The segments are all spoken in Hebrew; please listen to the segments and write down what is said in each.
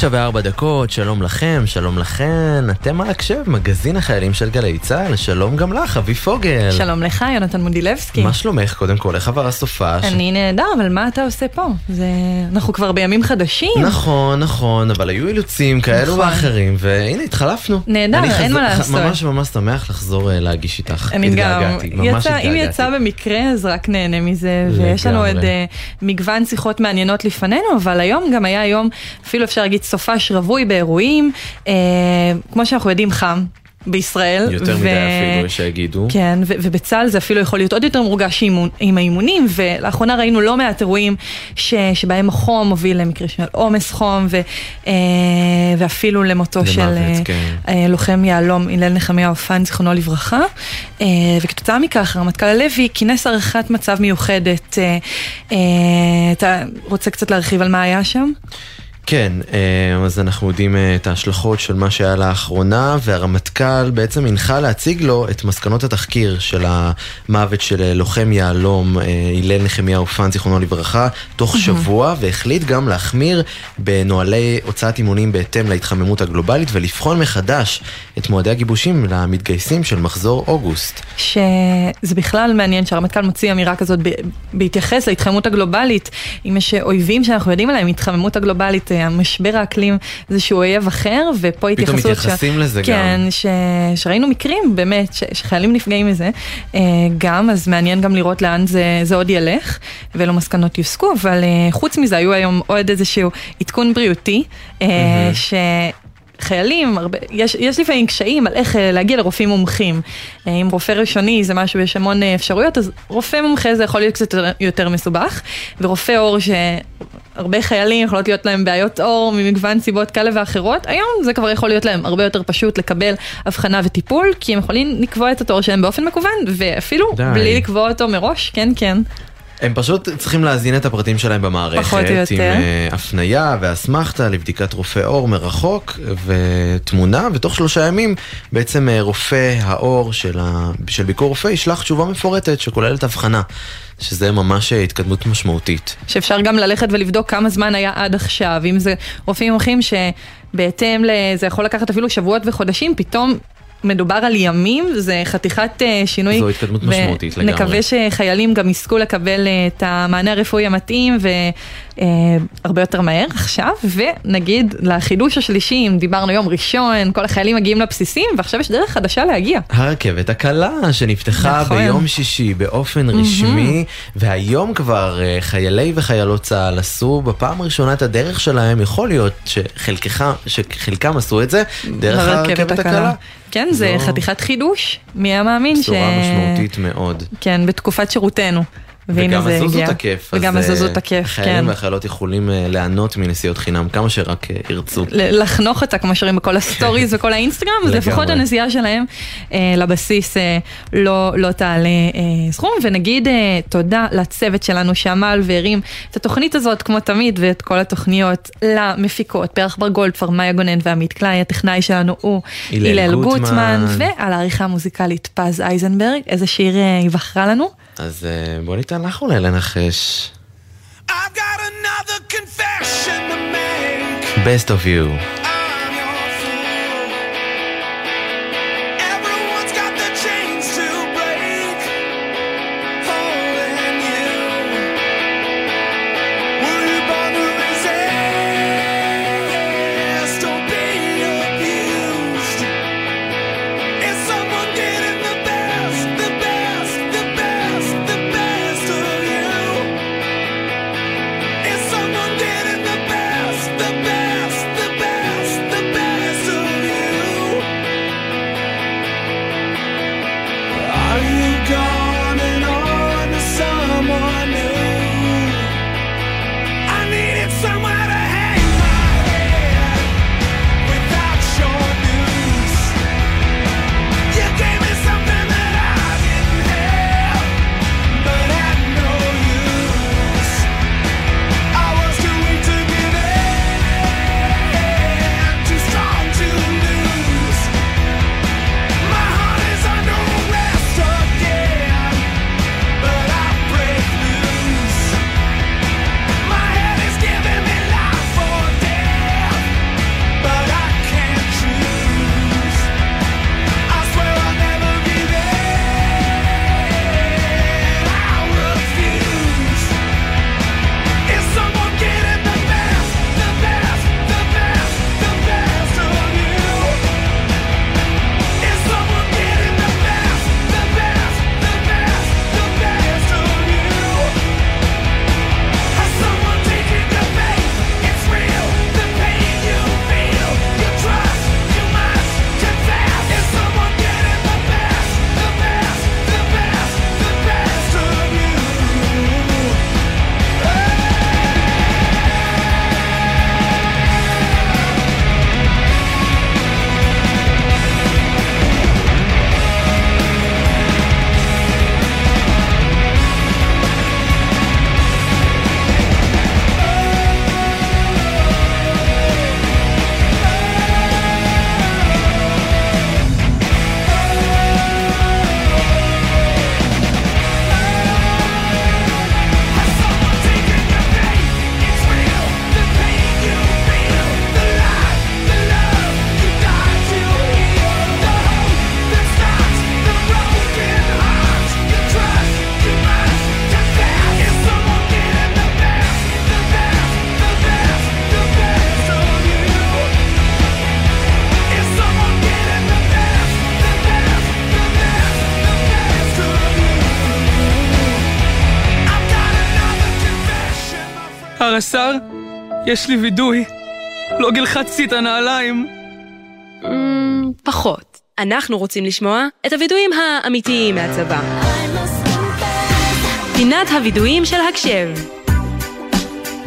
תשע וארבע דקות, שלום לכם, שלום לכן, אתם על הקשב, מגזין החיילים של גלי צה"ל, שלום גם לך, אבי פוגל. שלום לך, יונתן מודילבסקי. מה שלומך קודם כל, איך עבר הסופה? אני נהדר, אבל מה אתה עושה פה? זה... אנחנו כבר בימים חדשים. נכון, נכון, אבל היו אילוצים כאלו נכון. ואחרים, והנה התחלפנו. נהדר, אני אין חז- מה לעשות. ממש ממש שמח לחזור אה, להגיש איתך. אני גם, ממש יצא, אם. יצא במקרה אז רק נהנה מזה, ויש לנו. עוד אה, מגוון שיחות מעניינות לפנינו, אבל היום גם היה יום, אפילו אפשר להגיד סופש רווי באירועים, אה, כמו שאנחנו יודעים חם. בישראל. יותר מדי אפילו, יש שיגידו. כן, ו- ובצה"ל זה אפילו יכול להיות עוד יותר מורגש עם, עם האימונים, ולאחרונה ראינו לא מעט אירועים ש- שבהם החום הוביל למקרה של עומס חום, ו- אה, ואפילו למותו למוות, של אה, כן. אה, לוחם יהלום הלל נחמיה אופן, זיכרונו לברכה. אה, וכתוצאה מכך, הרמטכ"ל הלוי כינס הערכת מצב מיוחדת. אה, אה, אתה רוצה קצת להרחיב על מה היה שם? כן, אה, אז אנחנו יודעים אה, את ההשלכות של מה שהיה לאחרונה, והרמטכ"ל בעצם הנחה להציג לו את מסקנות התחקיר של המוות של אה, לוחם יהלום, הלל נחמיה אופן, זיכרונו לברכה, תוך שבוע, והחליט גם להחמיר בנוהלי הוצאת אימונים בהתאם להתחממות הגלובלית, ולבחון מחדש את מועדי הגיבושים למתגייסים של מחזור אוגוסט. שזה בכלל מעניין שהרמטכ"ל מוציא אמירה כזאת בהתייחס להתחממות הגלובלית, אם יש אויבים שאנחנו יודעים עליהם, התחממות הגלובלית, אה, המשבר האקלים, איזשהו אויב אחר, ופה פתאום התייחסות... מתייחסים לזה כן, גם. ש... שראינו מקרים באמת, ש... שחיילים נפגעים מזה אה, גם, אז מעניין גם לראות לאן זה, זה עוד ילך, ואילו מסקנות יוסקו, אבל אה, חוץ מזה היו היום עוד איזשהו עדכון בריאותי, אה, ש... חיילים, הרבה, יש, יש לפעמים קשיים על איך אה, להגיע לרופאים מומחים. אה, אם רופא ראשוני זה משהו, יש המון אה, אפשרויות, אז רופא מומחה זה יכול להיות קצת יותר- מסובך, ורופא עור שהרבה חיילים יכולות להיות להם בעיות עור ממגוון סיבות כאלה ואחרות, היום זה כבר יכול להיות להם הרבה יותר פשוט לקבל הבחנה וטיפול, כי הם יכולים לקבוע את התור שלהם באופן מקוון, ואפילו די. בלי לקבוע אותו מראש, כן כן. הם פשוט צריכים להזין את הפרטים שלהם במערכת, פחות או יותר. עם אה, הפנייה ואסמכתה לבדיקת רופא עור מרחוק ותמונה, ותוך שלושה ימים בעצם אה, רופא העור של, ה... של ביקור רופא ישלח תשובה מפורטת שכוללת הבחנה, שזה ממש אה, התקדמות משמעותית. שאפשר גם ללכת ולבדוק כמה זמן היה עד עכשיו, אם זה רופאים מומחים שבהתאם לזה יכול לקחת אפילו שבועות וחודשים, פתאום מדובר על ימים, זה חתיכת אה, שינוי. זו התקדמות משמעותית לגמרי. ונקווה שחיילים גם יזכו לקבל אה, את המענה הרפואי המתאים והרבה יותר מהר עכשיו, ונגיד לחידוש השלישי, אם דיברנו יום ראשון, כל החיילים מגיעים לבסיסים, ועכשיו יש דרך חדשה להגיע. הרכבת הקלה שנפתחה נכון. ביום שישי באופן רשמי, והיום כבר אה, חיילי וחיילות צה"ל עשו בפעם הראשונה את הדרך שלהם, יכול להיות שחלקם עשו את זה דרך הרכבת הקלה. כן, זה זו חתיכת חידוש, מי היה מאמין ש... בשורה משמעותית מאוד. כן, בתקופת שירותנו. והנה וגם זה הזוזו הגיע. את הכיף. וגם אז, הזוזו אה, הכיף, החיילים כן. והחיילות יכולים אה, ליהנות מנסיעות חינם כמה שרק אה, ירצו. לחנוך אותה, כמו שרואים בכל ה stories וכל האינסטגרם, אז. לפחות הנסיעה שלהם לבסיס לא, לא תעלה סכום. ונגיד תודה לצוות שלנו שעמל והרים את התוכנית הזאת, כמו תמיד, ואת כל התוכניות למפיקות, פרח בר גולדפרב, מאיה גונן ועמית קליי, הטכנאי שלנו הוא הלל גוטמן. ועל העריכה המוזיקלית פז אייזנברג, איזה שיר היא בחרה לנו? אז אה, בוא ניתן לך אולי לנחש. I've got another confession to make. Best of you. יש לי וידוי. לא גלחצתי את הנעליים. פחות. אנחנו רוצים לשמוע את הווידויים האמיתיים מהצבא. פינת הווידויים של הקשב.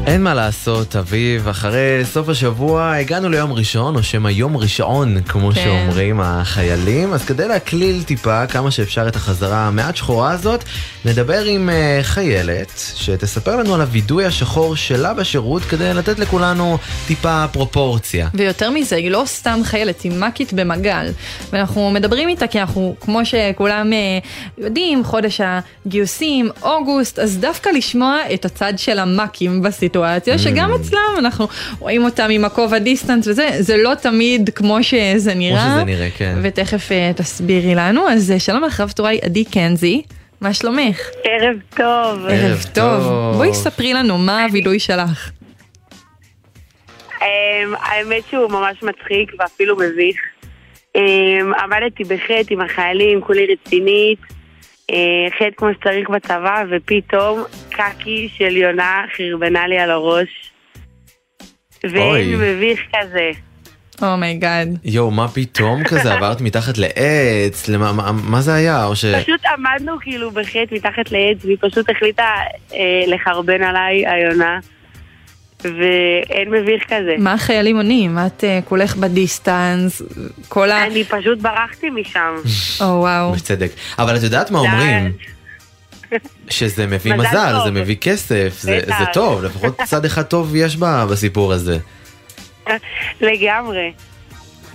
אין מה לעשות, אביב, אחרי סוף השבוע הגענו ליום ראשון, או שמא יום ראשון, כמו כן. שאומרים החיילים, אז כדי להקליל טיפה כמה שאפשר את החזרה המעט שחורה הזאת, נדבר עם אה, חיילת, שתספר לנו על הווידוי השחור שלה בשירות, כדי לתת לכולנו טיפה פרופורציה. ויותר מזה, היא לא סתם חיילת, היא מ"כית במגל. ואנחנו מדברים איתה כי אנחנו, כמו שכולם אה, יודעים, חודש הגיוסים, אוגוסט, אז דווקא לשמוע את הצד של המ"כים בסיטואציה, שגם אצלם אנחנו רואים אותם עם הכובע דיסטנס וזה, זה לא תמיד כמו שזה נראה. שזה נראה, כן. ותכף אה, תסבירי לנו. אז אה, שלום לך, רב טוראי עדי קנזי, מה שלומך? ערב טוב. ערב טוב. בואי ספרי לנו מה הווילוי שלך. אמ, האמת שהוא ממש מצחיק ואפילו מביך. אמ, עמדתי בחי"ת עם החיילים, כולי רצינית, חי"ת כמו שצריך בצבא, ופתאום קקי של יונה חרבנה לי על הראש. ואין מביך כזה. Oh my God. יואו, מה פתאום כזה? עברת מתחת לעץ? למה, מה, מה זה היה? או ש... פשוט עמדנו כאילו בחי"ת מתחת לעץ, והיא פשוט החליטה אה, לחרבן עליי, היונה. ואין מביך כזה. מה החיילים עונים? את אה, כולך בדיסטנס, כל ה... אני פשוט ברחתי משם. או וואו. בצדק. אבל את יודעת מה אומרים? שזה מביא מזל מזל. זה מביא כסף, זה. זה טוב, לפחות צד אחד טוב יש בה בסיפור הזה. לגמרי.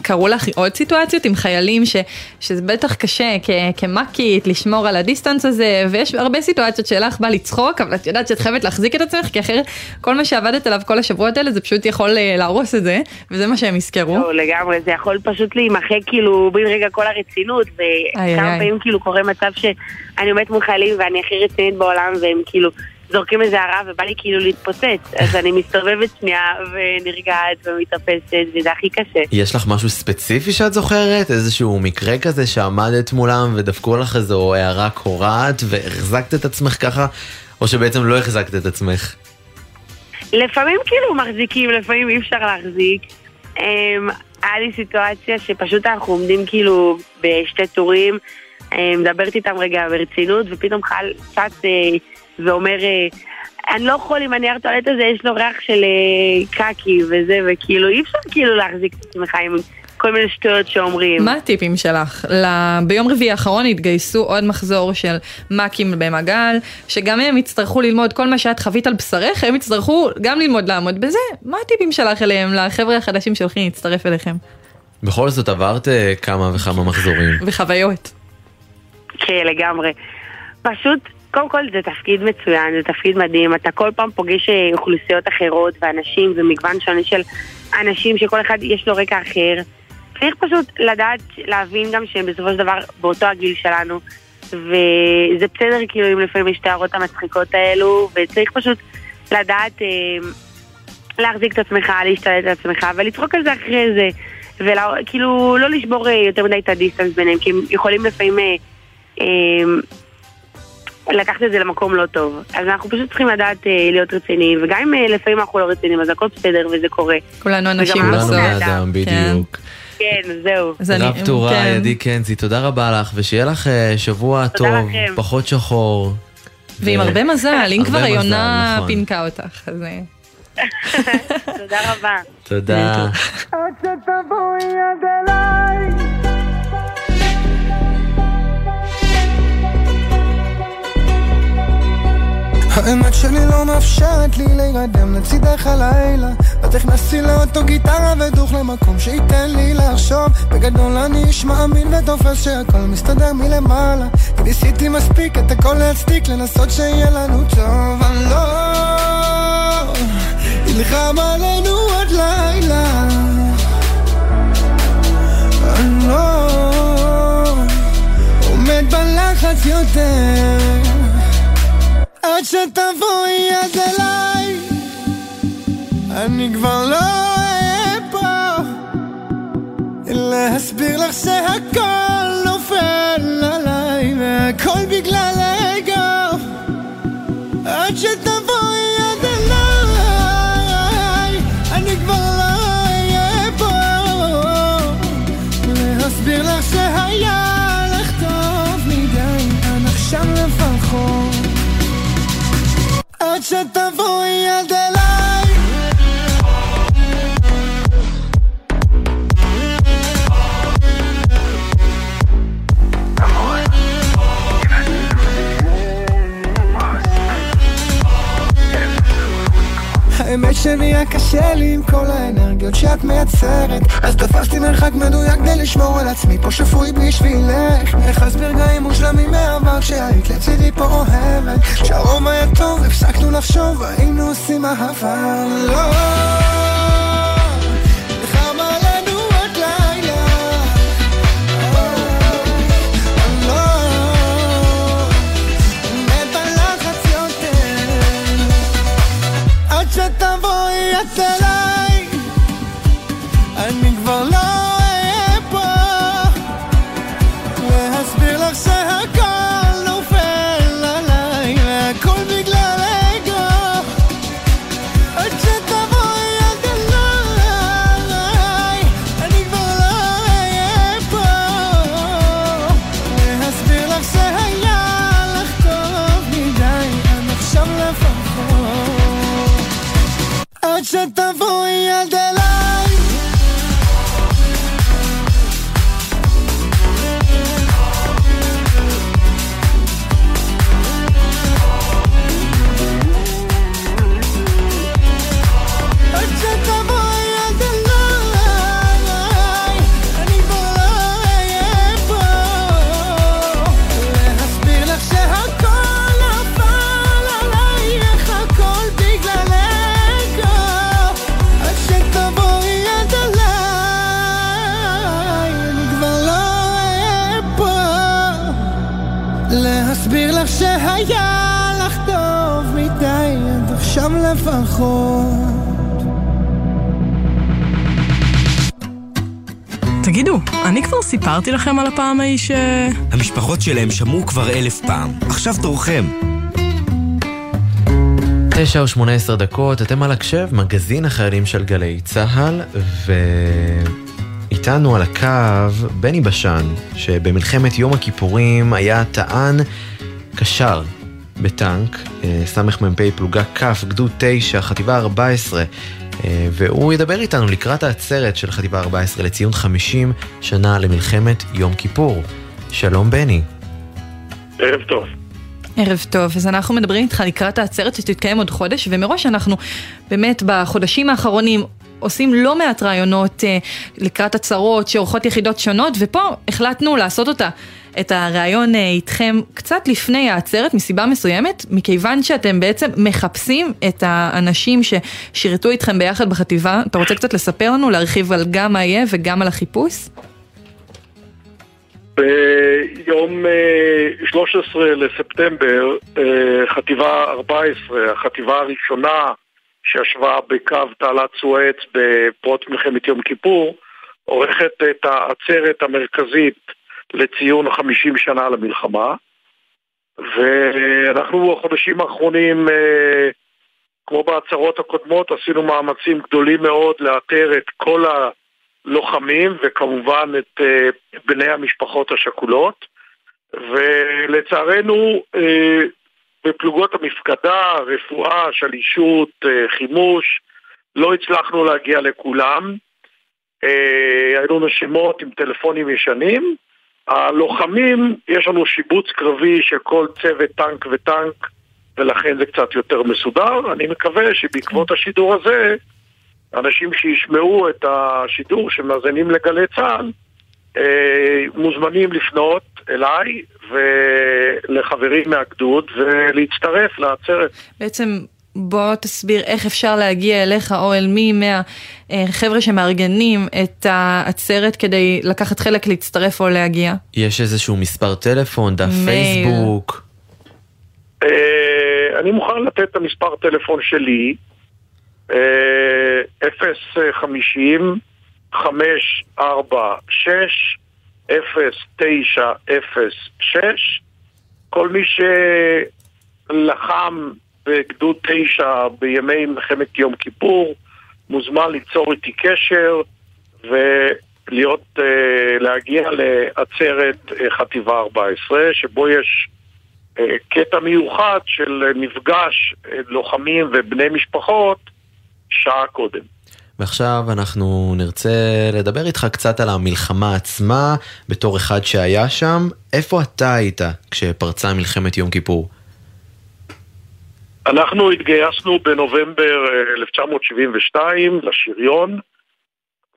קרו לך עוד סיטואציות עם חיילים ש, שזה בטח קשה כ, כמ"כית לשמור על הדיסטנס הזה ויש הרבה סיטואציות שלך בא לצחוק אבל את יודעת שאת חייבת להחזיק את עצמך כי אחרת כל מה שעבדת עליו כל השבועות האלה זה פשוט יכול אה, להרוס את זה וזה מה שהם יזכרו. לא, לגמרי, זה יכול פשוט להימחק כאילו בן רגע כל הרצינות. וכמה פעמים כאילו קורה מצב שאני עומדת מול חיילים ואני הכי רצינית בעולם והם כאילו זורקים איזה הרע ובא לי כאילו להתפוצץ, אז אני מסתובבת שנייה ונרגעת ומתאפסת וזה הכי קשה. יש לך משהו ספציפי שאת זוכרת? איזשהו מקרה כזה שעמדת מולם ודפקו לך איזו הערה קורעת והחזקת את עצמך ככה? או שבעצם לא החזקת את עצמך? לפעמים כאילו מחזיקים, לפעמים אי אפשר להחזיק. Um, היה לי סיטואציה שפשוט אנחנו עומדים כאילו בשתי טורים, um, מדברת איתם רגע ברצינות, ופתאום חייל צץ uh, ואומר, uh, אני לא יכול עם הנייר טואלט הזה, יש לו ריח של uh, קקי וזה, וכאילו אי אפשר כאילו להחזיק את עצמך עם כל מיני שטויות שאומרים. מה הטיפים שלך? ל- ביום רביעי האחרון התגייסו עוד מחזור של מ"כים במגל, שגם הם יצטרכו ללמוד כל מה שאת חווית על בשרך, הם יצטרכו גם ללמוד לעמוד בזה. מה הטיפים שלך אליהם, לחבר'ה החדשים שהולכים להצטרף אליכם? בכל זאת עברת אה, כמה וכמה מחזורים. וחוויות. כן, לגמרי. פשוט, קודם כל זה תפקיד מצוין, זה תפקיד מדהים. אתה כל פעם פוגש אה, אוכלוסיות אחרות ואנשים ומגוון שונה של אנשים שכל אחד יש לו רקע אחר. צריך פשוט לדעת, להבין גם שהם בסופו של דבר באותו הגיל שלנו. וזה בסדר כאילו אם לפעמים יש את ההערות המצחיקות האלו, וצריך פשוט לדעת אה, להחזיק את עצמך, להשתלט על עצמך, ולצחוק על זה אחרי זה. וכאילו לא לשבור אה, יותר מדי את הדיסטנס ביניהם, כי הם יכולים לפעמים אה, אה, לקחת את זה למקום לא טוב. אז אנחנו פשוט צריכים לדעת אה, להיות רציניים, וגם אם אה, לפעמים אנחנו לא רציניים, אז הכל בסדר וזה קורה. כולנו אנשים כולנו בסוף. בני בני אדם, כן. בדיוק. כן, זהו. אז אני- רב כן. עדי קנזי, תודה רבה לך, ושיהיה לך אה, שבוע טוב. פחות שחור. ועם הרבה מזל, אם כבר היונה נכון. פינקה אותך, אז... אה, תודה רבה. תודה. האמת שלי לא מאפשרת לי להירדם לצידך הלילה. אז הכנסתי לאוטו גיטרה ודוך למקום שייתן לי לחשוב. בגדול אני איש מאמין ותופס שהכל מסתדר מלמעלה. כי ניסיתי מספיק את הכל להצדיק לנסות שיהיה לנו טוב. אני לא נלחם עלינו עוד לילה. אני לא עומד בלחץ יותר עד שתבואי עד אליי. אני כבר לא אהיה פה. להסביר לך שהכל נופל עליי והכל בגלל האגו. עד שתבואי Você tá boinha dele. לי עם כל האנרגיות שאת מייצרת. אז תפסתי מרחק מדויק כדי לשמור על עצמי פה שפוי בשבילך. איך אז ברגעים מושלמים מהעבר כשהיית לצידי פה אוהבת. כשהרוב היה טוב הפסקנו לחשוב היינו עושים אהבה. לא לך שהיה לך טוב מדי עד עכשיו לפחות תגידו, אני כבר סיפרתי לכם על הפעם ההיא ש... המשפחות שלהם שמעו כבר אלף פעם. עכשיו תורכם. תשע או שמונה עשר דקות, אתם על הקשב, מגזין החיילים של גלי צה"ל, ואיתנו על הקו בני בשן, שבמלחמת יום הכיפורים היה טען קשר בטנק, אה, סמ"פ פלוגה כ', גדוד 9, חטיבה 14, אה, והוא ידבר איתנו לקראת העצרת של חטיבה 14 לציון 50 שנה למלחמת יום כיפור. שלום בני. ערב טוב. ערב טוב, אז אנחנו מדברים איתך לקראת העצרת שתתקיים עוד חודש, ומראש אנחנו באמת בחודשים האחרונים עושים לא מעט רעיונות אה, לקראת הצהרות שעורכות יחידות שונות, ופה החלטנו לעשות אותה, את הרעיון אה, איתכם קצת לפני העצרת מסיבה מסוימת, מכיוון שאתם בעצם מחפשים את האנשים ששירתו איתכם ביחד בחטיבה. אתה רוצה קצת לספר לנו, להרחיב על גם מה יהיה וגם על החיפוש? ביום אה, 13 לספטמבר, אה, חטיבה 14, החטיבה הראשונה שישבה בקו תעלת סואץ בפרוץ מלחמת יום כיפור, עורכת את העצרת המרכזית לציון 50 שנה למלחמה. ואנחנו בחודשים האחרונים, אה, כמו בהצהרות הקודמות, עשינו מאמצים גדולים מאוד לאתר את כל הלוחמים וכמובן את אה, בני המשפחות השכולות. ולצערנו, אה, בפלוגות המפקדה, רפואה, שלישות, חימוש, לא הצלחנו להגיע לכולם. היו לנו שמות עם טלפונים ישנים. הלוחמים, יש לנו שיבוץ קרבי של כל צוות טנק וטנק, ולכן זה קצת יותר מסודר. אני מקווה שבעקבות השידור הזה, אנשים שישמעו את השידור שמאזינים לגלי צה"ל, אה, מוזמנים לפנות אליי ולחברים מהגדוד ולהצטרף לעצרת. בעצם בוא תסביר איך אפשר להגיע אליך או אל מי מהחבר'ה שמארגנים את העצרת כדי לקחת חלק, להצטרף או להגיע. יש איזשהו מספר טלפון, דף. פייסבוק. אה, אני מוכן לתת את המספר טלפון שלי, אה, 050 546 0906 כל מי שלחם בגדוד 9 בימי מלחמת יום כיפור מוזמן ליצור איתי קשר ולהיות, אה, להגיע לעצרת אה, חטיבה 14 שבו יש אה, קטע מיוחד של מפגש לוחמים ובני משפחות שעה קודם. ועכשיו אנחנו נרצה לדבר איתך קצת על המלחמה עצמה, בתור אחד שהיה שם. איפה אתה היית כשפרצה מלחמת יום כיפור? אנחנו התגייסנו בנובמבר אה, 1972 לשריון,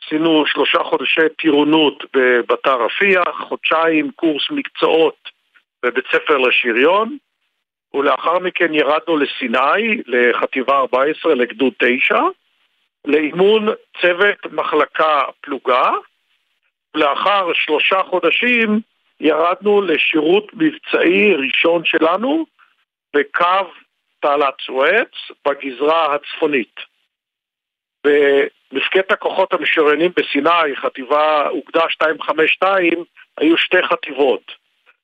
עשינו שלושה חודשי טירונות בבתר רפיח, חודשיים קורס מקצועות בבית ספר לשריון, ולאחר מכן ירדנו לסיני, לחטיבה 14, לגדוד 9, לאימון צוות מחלקה פלוגה, ולאחר שלושה חודשים ירדנו לשירות מבצעי ראשון שלנו בקו תעלת סואץ בגזרה הצפונית. במפקדת הכוחות המשוריינים בסיני, חטיבה אוגדה 252, היו שתי חטיבות,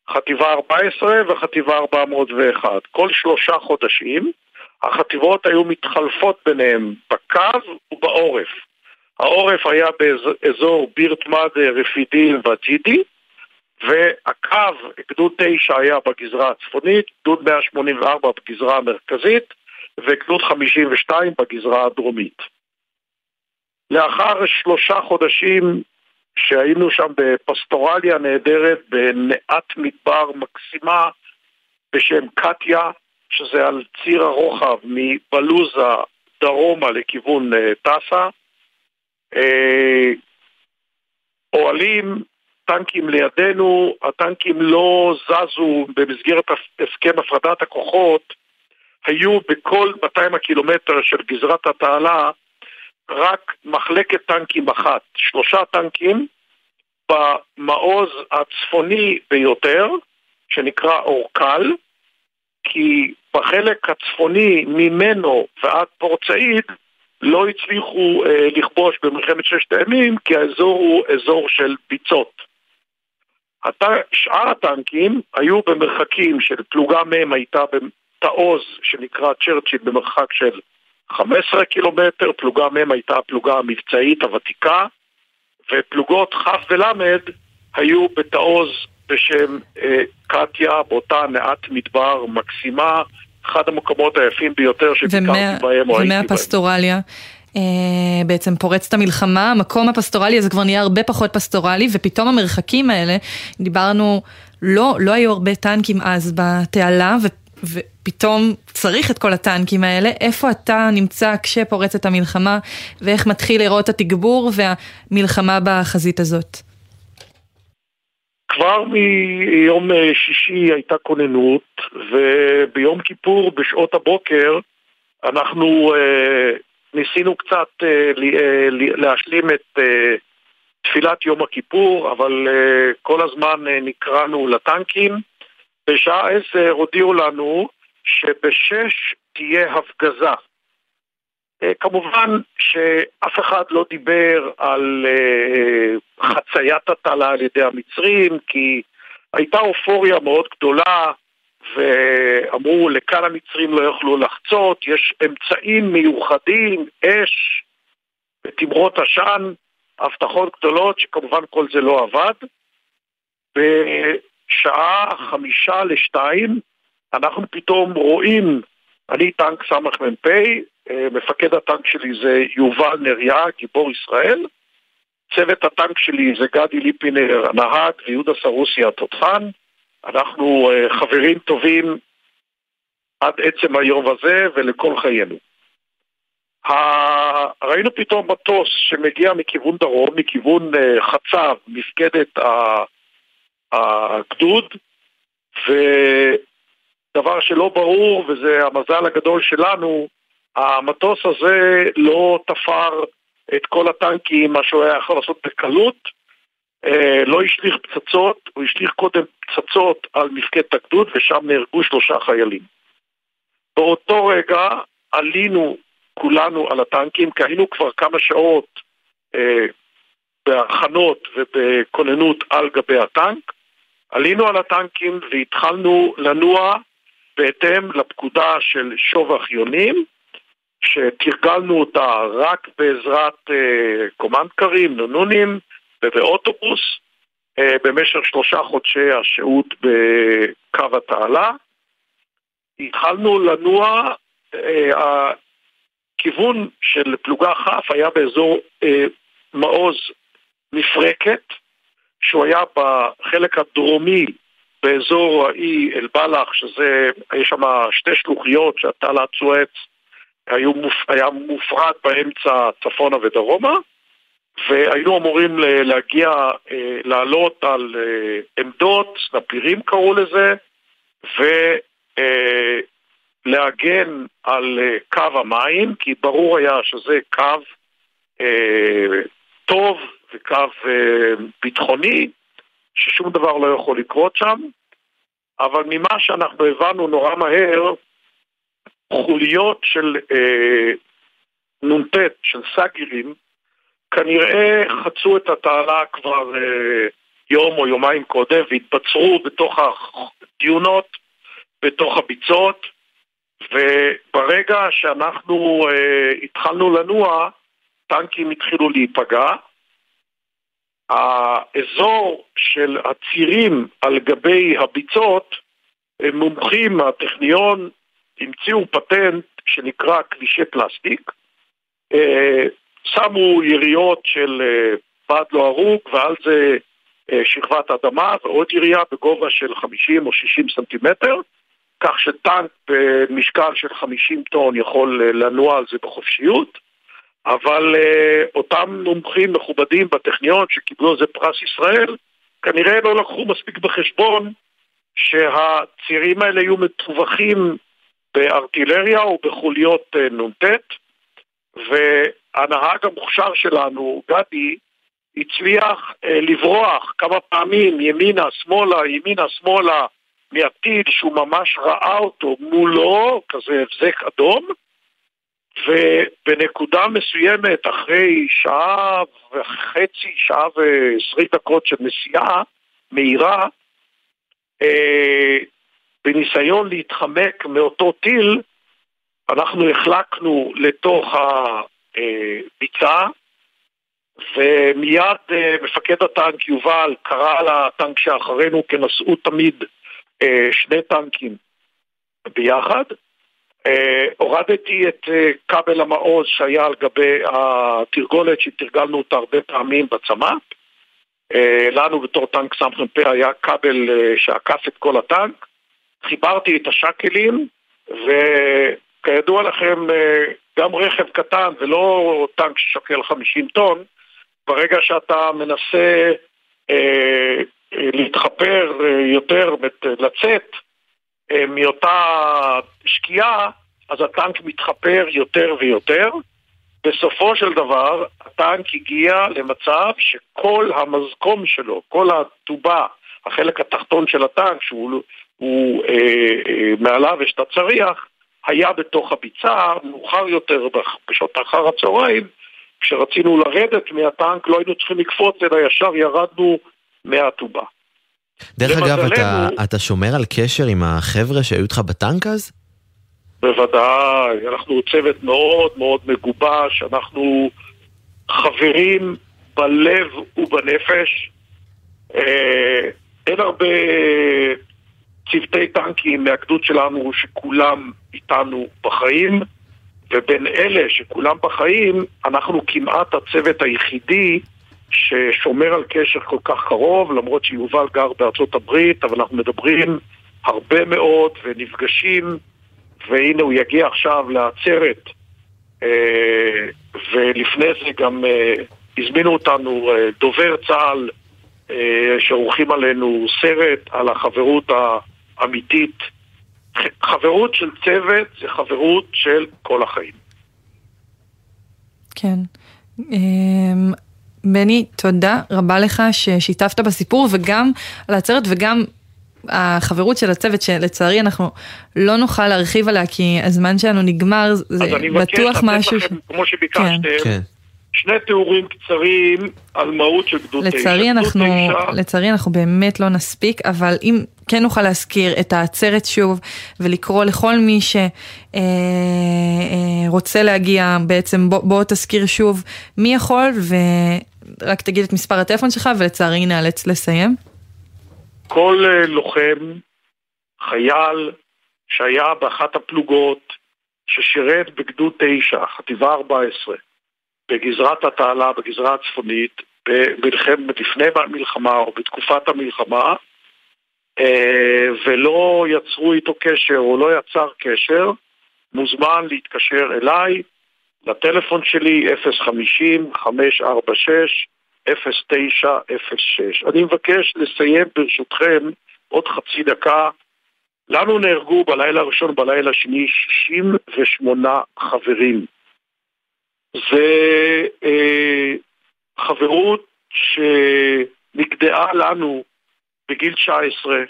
חטיבה 14 וחטיבה 401. כל שלושה חודשים החטיבות היו מתחלפות ביניהם בקו ובעורף. העורף היה באזור בירט מאדה, רפידין וג'ידי, והקו, גדוד 9 היה בגזרה הצפונית, גדוד 184 בגזרה המרכזית וגדוד 52 בגזרה הדרומית. לאחר שלושה חודשים שהיינו שם בפסטורליה נהדרת בנאת מדבר מקסימה בשם קטיה, שזה על ציר הרוחב מבלוזה דרומה לכיוון אה, טסה. אה, אוהלים, טנקים לידינו, הטנקים לא זזו במסגרת הסכם הפרדת הכוחות, היו בכל 200 הקילומטר של גזרת התעלה רק מחלקת טנקים אחת, שלושה טנקים במעוז הצפוני ביותר, שנקרא אורקל, כי בחלק הצפוני ממנו ועד פורט סעיד לא הצליחו אה, לכבוש במלחמת ששת הימים כי האזור הוא אזור של ביצות. שאר הטנקים היו במרחקים של פלוגה מ' הייתה בתעוז שנקרא צ'רצ'יל במרחק של 15 קילומטר, פלוגה מ' הייתה הפלוגה המבצעית הוותיקה ופלוגות כ' ול' היו בתעוז בשם אה, קטיה, באותה נאת מדבר מקסימה, אחד המקומות היפים ביותר שביקרתי ומה- בהם או הייתי בהם. ומהפסטורליה. אה, בעצם פורצת המלחמה, המקום הפסטורלי הזה כבר נהיה הרבה פחות פסטורלי, ופתאום המרחקים האלה, דיברנו, לא, לא היו הרבה טנקים אז בתעלה, ו, ופתאום צריך את כל הטנקים האלה, איפה אתה נמצא כשפורצת המלחמה, ואיך מתחיל לראות התגבור והמלחמה בחזית הזאת? כבר מיום אה, שישי הייתה כוננות, וביום כיפור בשעות הבוקר אנחנו אה, ניסינו קצת אה, אה, להשלים את אה, תפילת יום הכיפור, אבל כל הזמן נקראנו לטנקים. בשעה עשר הודיעו לנו שבשש תהיה הפגזה. כמובן שאף אחד לא דיבר על חציית התעלה על ידי המצרים, כי הייתה אופוריה מאוד גדולה, ואמרו לכאן המצרים לא יוכלו לחצות, יש אמצעים מיוחדים, אש ותמרות עשן, הבטחות גדולות, שכמובן כל זה לא עבד. בשעה חמישה לשתיים אנחנו פתאום רואים, אני טנק סמ"פ, אה, מפקד הטנק שלי זה יובל נריה, גיבור ישראל, צוות הטנק שלי זה גדי ליפינר, הנהג, ויהודה סרוסי התותחן, אנחנו אה, חברים טובים עד עצם היום הזה ולכל חיינו. ראינו פתאום מטוס שמגיע מכיוון דרום, מכיוון אה, חצב, מפקדת הגדוד, ודבר שלא ברור, וזה המזל הגדול שלנו, המטוס הזה לא תפר את כל הטנקים, מה שהוא היה יכול לעשות בקלות, לא השליך פצצות, הוא השליך קודם פצצות על מפקדת הגדוד ושם נהרגו שלושה חיילים. באותו רגע עלינו כולנו על הטנקים, כי היינו כבר כמה שעות אה, בהכנות ובכוננות על גבי הטנק, עלינו על הטנקים והתחלנו לנוע בהתאם לפקודה של שובח יונים, שתרגלנו אותה רק בעזרת אה, קומנדקרים, נונונים ובאוטובוס אה, במשך שלושה חודשי השהות בקו התעלה. התחלנו לנוע, אה, הכיוון של פלוגה כ' היה באזור אה, מעוז מפרקת, שהוא היה בחלק הדרומי באזור האי אל-בלח, שזה, יש שם שתי שלוחיות שהתעלת סואץ היה מופרד באמצע צפונה ודרומה, והיינו אמורים להגיע, אה, לעלות על אה, עמדות, סנפירים קראו לזה, ולהגן על אה, קו המים, כי ברור היה שזה קו טוב וקו ביטחוני, ששום דבר לא יכול לקרות שם, אבל ממה שאנחנו הבנו נורא מהר, חוליות של נ"ט, של סאגירים, כנראה חצו את התעלה כבר אה, יום או יומיים קודם והתבצרו בתוך הדיונות, בתוך הביצות, וברגע שאנחנו אה, התחלנו לנוע, טנקים התחילו להיפגע. האזור של הצירים על גבי הביצות, מומחים מהטכניון המציאו פטנט שנקרא כבישי פלסטיק, אה, שמו יריות של אה, בד לא הרוג ועל זה אה, שכבת אדמה ועוד ירייה בגובה של 50 או 60 סנטימטר, כך שטנק במשקל של 50 טון יכול אה, לנוע על זה בחופשיות, אבל אה, אותם מומחים מכובדים בטכניון שקיבלו על זה פרס ישראל, כנראה לא לקחו מספיק בחשבון שהצירים האלה יהיו מטווחים בארטילריה או בחוליות אה, נ"ט, והנהג המוכשר שלנו, גדי, הצליח אה, לברוח כמה פעמים ימינה, שמאלה, ימינה, שמאלה, מהטיל שהוא ממש ראה אותו מולו, כזה הבזק אדום, ובנקודה מסוימת, אחרי שעה וחצי, שעה ועשרים דקות של נסיעה מהירה, אה, בניסיון להתחמק מאותו טיל, אנחנו החלקנו לתוך הביצה, ומיד אה, מפקד הטנק יובל קרא לטנק שאחרינו, כי נסעו תמיד אה, שני טנקים ביחד. אה, הורדתי את כבל המעוז שהיה על גבי התרגולת שתרגלנו אותה הרבה פעמים בצמ"פ. לנו בתור טנק סמ"פ היה כבל שעקף את כל הטנק. חיברתי את השאקלים, וכידוע לכם, אה, גם רכב קטן ולא טנק ששוקל 50 טון, ברגע שאתה מנסה אה, אה, להתחפר אה, יותר, בת- לצאת אה, מאותה שקיעה, אז הטנק מתחפר יותר ויותר. בסופו של דבר, הטנק הגיע למצב שכל המזקום שלו, כל הטובה, החלק התחתון של הטנק, שהוא הוא, אה, אה, מעליו יש את הצריח, היה בתוך הביצה, מאוחר יותר בשעות אחר הצהריים, כשרצינו לרדת מהטנק לא היינו צריכים לקפוץ, אלא ישר ירדנו מהטובה. דרך אגב, אתה, אתה שומר על קשר עם החבר'ה שהיו איתך בטנק אז? בוודאי, אנחנו צוות מאוד מאוד מגובש, אנחנו חברים בלב ובנפש. אה, אין הרבה צוותי טנקים מהגדוד שלנו שכולם איתנו בחיים, ובין אלה שכולם בחיים, אנחנו כמעט הצוות היחידי ששומר על קשר כל כך קרוב, למרות שיובל גר בארצות הברית, אבל אנחנו מדברים הרבה מאוד ונפגשים, והנה הוא יגיע עכשיו לעצרת, אה, ולפני זה גם אה, הזמינו אותנו אה, דובר צה"ל שעורכים עלינו סרט על החברות האמיתית. ח- חברות של צוות זה חברות של כל החיים. כן. אמ, בני, תודה רבה לך ששיתפת בסיפור וגם על העצרת וגם החברות של הצוות שלצערי אנחנו לא נוכל להרחיב עליה כי הזמן שלנו נגמר, זה אז אני מבקש בטוח לתת משהו... לכם, כמו שביקשתם, כן. שני תיאורים קצרים על מהות של גדוד תשע. לצערי גדוד אנחנו, תשע- לצערי אנחנו באמת לא נספיק, אבל אם כן נוכל להזכיר את העצרת שוב ולקרוא לכל מי שרוצה להגיע בעצם, בוא, בוא תזכיר שוב מי יכול ורק תגיד את מספר הטלפון שלך ולצערי נאלץ לסיים. כל אה, לוחם, חייל, שהיה באחת הפלוגות, ששירת בגדוד 9, חטיבה 14, בגזרת התעלה, בגזרה הצפונית, במלחמת, לפני המלחמה או בתקופת המלחמה, אה, ולא יצרו איתו קשר או לא יצר קשר, מוזמן להתקשר אליי, לטלפון שלי 050-546-0906. אני מבקש לסיים ברשותכם עוד חצי דקה. לנו נהרגו בלילה הראשון, בלילה השני, 68 חברים. זה אה, חברות שנגדעה לנו בגיל 19.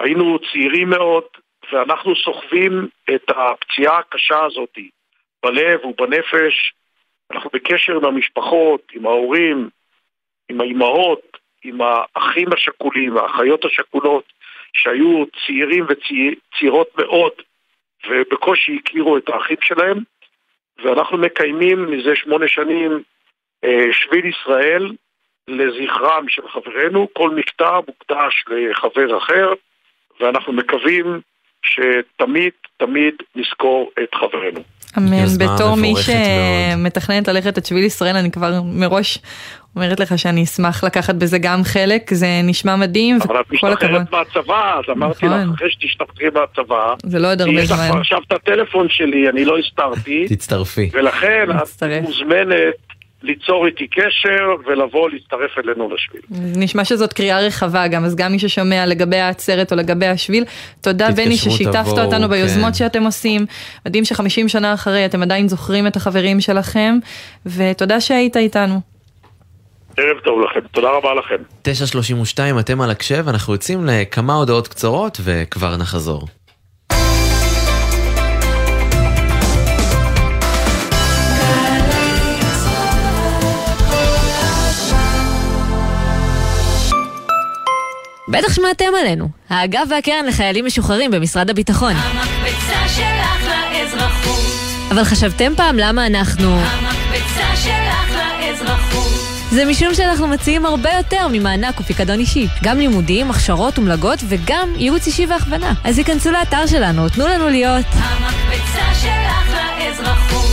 היינו צעירים מאוד, ואנחנו סוחבים את הפציעה הקשה הזאת בלב ובנפש. אנחנו בקשר עם המשפחות, עם ההורים, עם האימהות, עם האחים השכולים, האחיות השכולות, שהיו צעירים וצעירות מאוד, ובקושי הכירו את האחים שלהם. ואנחנו מקיימים מזה שמונה שנים אה, שביל ישראל לזכרם של חברינו, כל מקטע מוקדש לחבר אחר, ואנחנו מקווים שתמיד תמיד נזכור את חברינו. אמן. בתור מי. שמתכננת ללכת את שביל ישראל, אני כבר מראש אומרת לך שאני אשמח לקחת בזה גם חלק, זה נשמע מדהים, אבל את. משתחררת מהצבא, אז אמרתי נכון. לך, אחרי שתשתחררי מהצבא, זה לא עוד הרבה יש לך זמן. עכשיו את הטלפון שלי, אני לא הסתרתי, תצטרפי. ולכן את. מוזמנת ליצור איתי קשר ולבוא להצטרף אלינו לשביל. נשמע שזאת קריאה רחבה גם, אז גם מי ששומע לגבי העצרת או לגבי השביל, תודה בני ששיתפת תבואו, אותנו ביוזמות כן. שאתם שאתם עושים. מדהים שחמישים שנה אחרי אתם עדיין זוכרים את החברים שלכם, ותודה שהיית איתנו. ערב טוב לכם, תודה רבה לכם. 9.32 אתם על הקשב, אנחנו יוצאים לכמה הודעות קצרות וכבר נחזור. בטח שמעתם עלינו, האגף והקרן לחיילים משוחררים במשרד הביטחון. המקפצה שלך לאזרחות, אבל חשבתם פעם למה אנחנו... המקפצה. זה משום שאנחנו מציעים הרבה יותר ממענק ופיקדון אישי. גם לימודים, הכשרות ומלגות וגם ייעוץ אישי והכוונה. אז היכנסו לאתר שלנו, תנו לנו להיות... המקפצה שלך לאזרחות.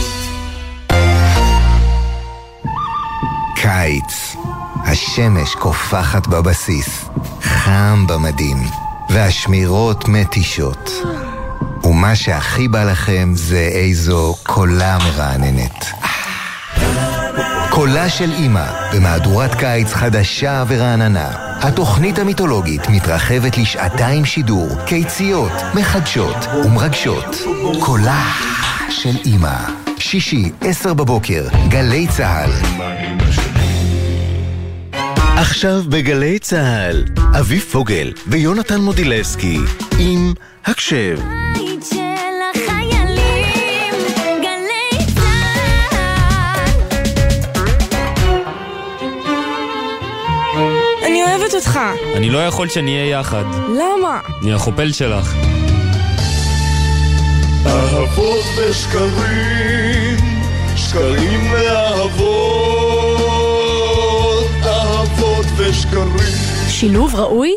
קיץ. השמש קופחת בבסיס, חם במדים, והשמירות מתישות. ומה שהכי בא לכם זה איזו קולה מרעננת. קולה של אימא, במהדורת קיץ חדשה ורעננה. התוכנית המיתולוגית מתרחבת לשעתיים שידור, קיציות, מחדשות ומרגשות. קולה של אימא. שישי, עשר בבוקר, גלי צה"ל. עכשיו בגלי צה"ל, אביב פוגל ויונתן מודילבסקי עם הקשב. אותך. אני לא יכול שנהיה יחד. למה? אני החופל שלך. אהבות ושקרים, שקרים ואהבות, אהבות ושקרים. שילוב ראוי?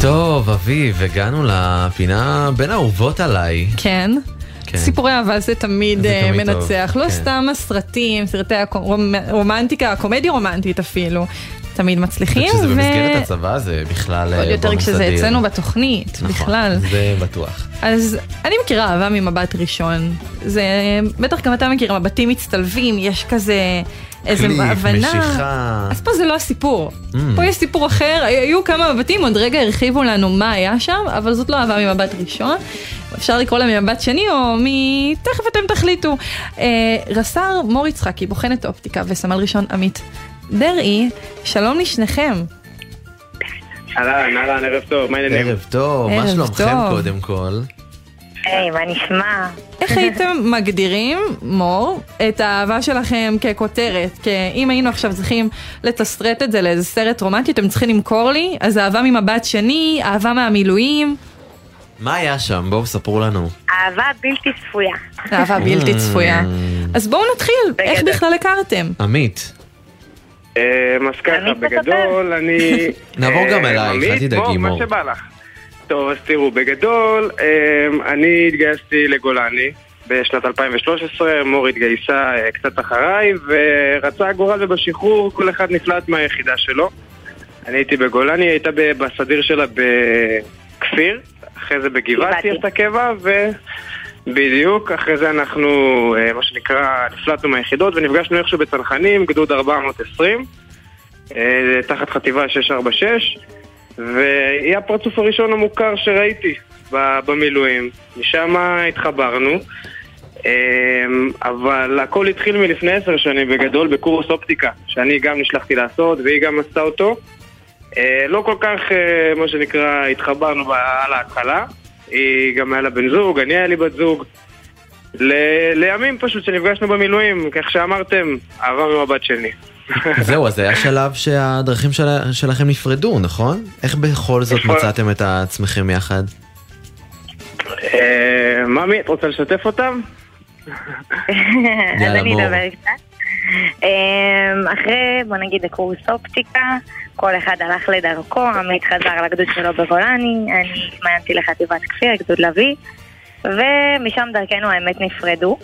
טוב, אביב, הגענו לפינה בין האהובות עליי. כן. כן. סיפורי אהבה זה תמיד זה אה, תמיד טוב, מנצח, לא כן. סתם הסרטים, סרטי הרומנטיקה, הקומדיה רומנטית אפילו, תמיד מצליחים. וכשזה ו- במסגרת הצבא זה בכלל עוד אה, יותר כשזה. אצלנו בתוכנית, נכון, בכלל. זה בטוח. אז אני מכירה אהבה ממבט ראשון. זה, בטח גם אתה מכיר, מבטים מצטלבים, יש כזה איזה קליק, הבנה. משיכה. אז פה זה לא הסיפור. Mm. פה יש סיפור אחר, היו כמה מבטים, עוד רגע הרחיבו לנו מה היה שם, אבל זאת לא אהבה ממבט ראשון. אפשר לקרוא לה ממבט שני, או מ... תכף אתם תחליטו. אה, רס"ר מור יצחקי, בוחנת אופטיקה, וסמל ראשון עמית דרעי, שלום לשניכם. אהלן, אהלן, ערב טוב, מה העניינים? ערב טוב, מה שלומכם. קודם כל? היי, מה נשמע? איך הייתם מגדירים, מור, את האהבה שלכם ככותרת? כי אם היינו עכשיו צריכים לתסרט את זה לאיזה סרט רומנטי, אתם צריכים למכור לי, אז אהבה ממבט שני, אהבה מהמילואים, מה היה שם? בואו ספרו לנו. אהבה בלתי צפויה. אהבה בלתי. צפויה. אז בואו נתחיל, איך בכלל הכרתם? עמית. אה, אז ככה, בגדול, אני... נעבור אה, גם אלייך, עמית, אל תדאגי, מור. מה שבא לך. טוב, אז תראו, בגדול, אה, אני התגייסתי לגולני בשנת 2013, מור התגייסה אה, קצת אחריי, ורצה הגורל ובשחרור כל אחד נפלט מהיחידה שלו. אני הייתי בגולני, היא הייתה בסדיר שלה בכפיר, אחרי זה בגבעתי גבעתי. עשתה קבע, ובדיוק, אחרי זה אנחנו, אה, מה שנקרא, נפלטנו מהיחידות ונפגשנו איכשהו בצנחנים, גדוד 420, אה, תחת חטיבה 646, והיא הפרצוף הראשון המוכר שראיתי במילואים. משם התחברנו. אמ, אבל הכל התחיל מלפני עשר שנים בגדול בקורס אופטיקה, שאני גם נשלחתי לעשות והיא גם עשתה אותו. אה, לא כל כך, אה, מה שנקרא, התחברנו על ההתחלה. היא גם היה לה בן זוג, אני היה לי בת זוג. ל- לימים פשוט שנפגשנו במילואים, כך שאמרתם, אהבה ממבט שני. זהו, אז היה שלב שהדרכים של- שלכם נפרדו, נכון? איך בכל זאת נכון. מצאתם את עצמכם יחד? אה, ממי, את רוצה לשתף אותם? אז יאללה, אני. אדבר קצת. אמ, אחרי, בוא נגיד, הקורס אופטיקה, כל אחד הלך לדרכו, עמית חזר לגדוד שלו בגולני, אני התמיינתי לחטיבת כפיר, גדוד לביא, ומשם דרכנו האמת נפרדו.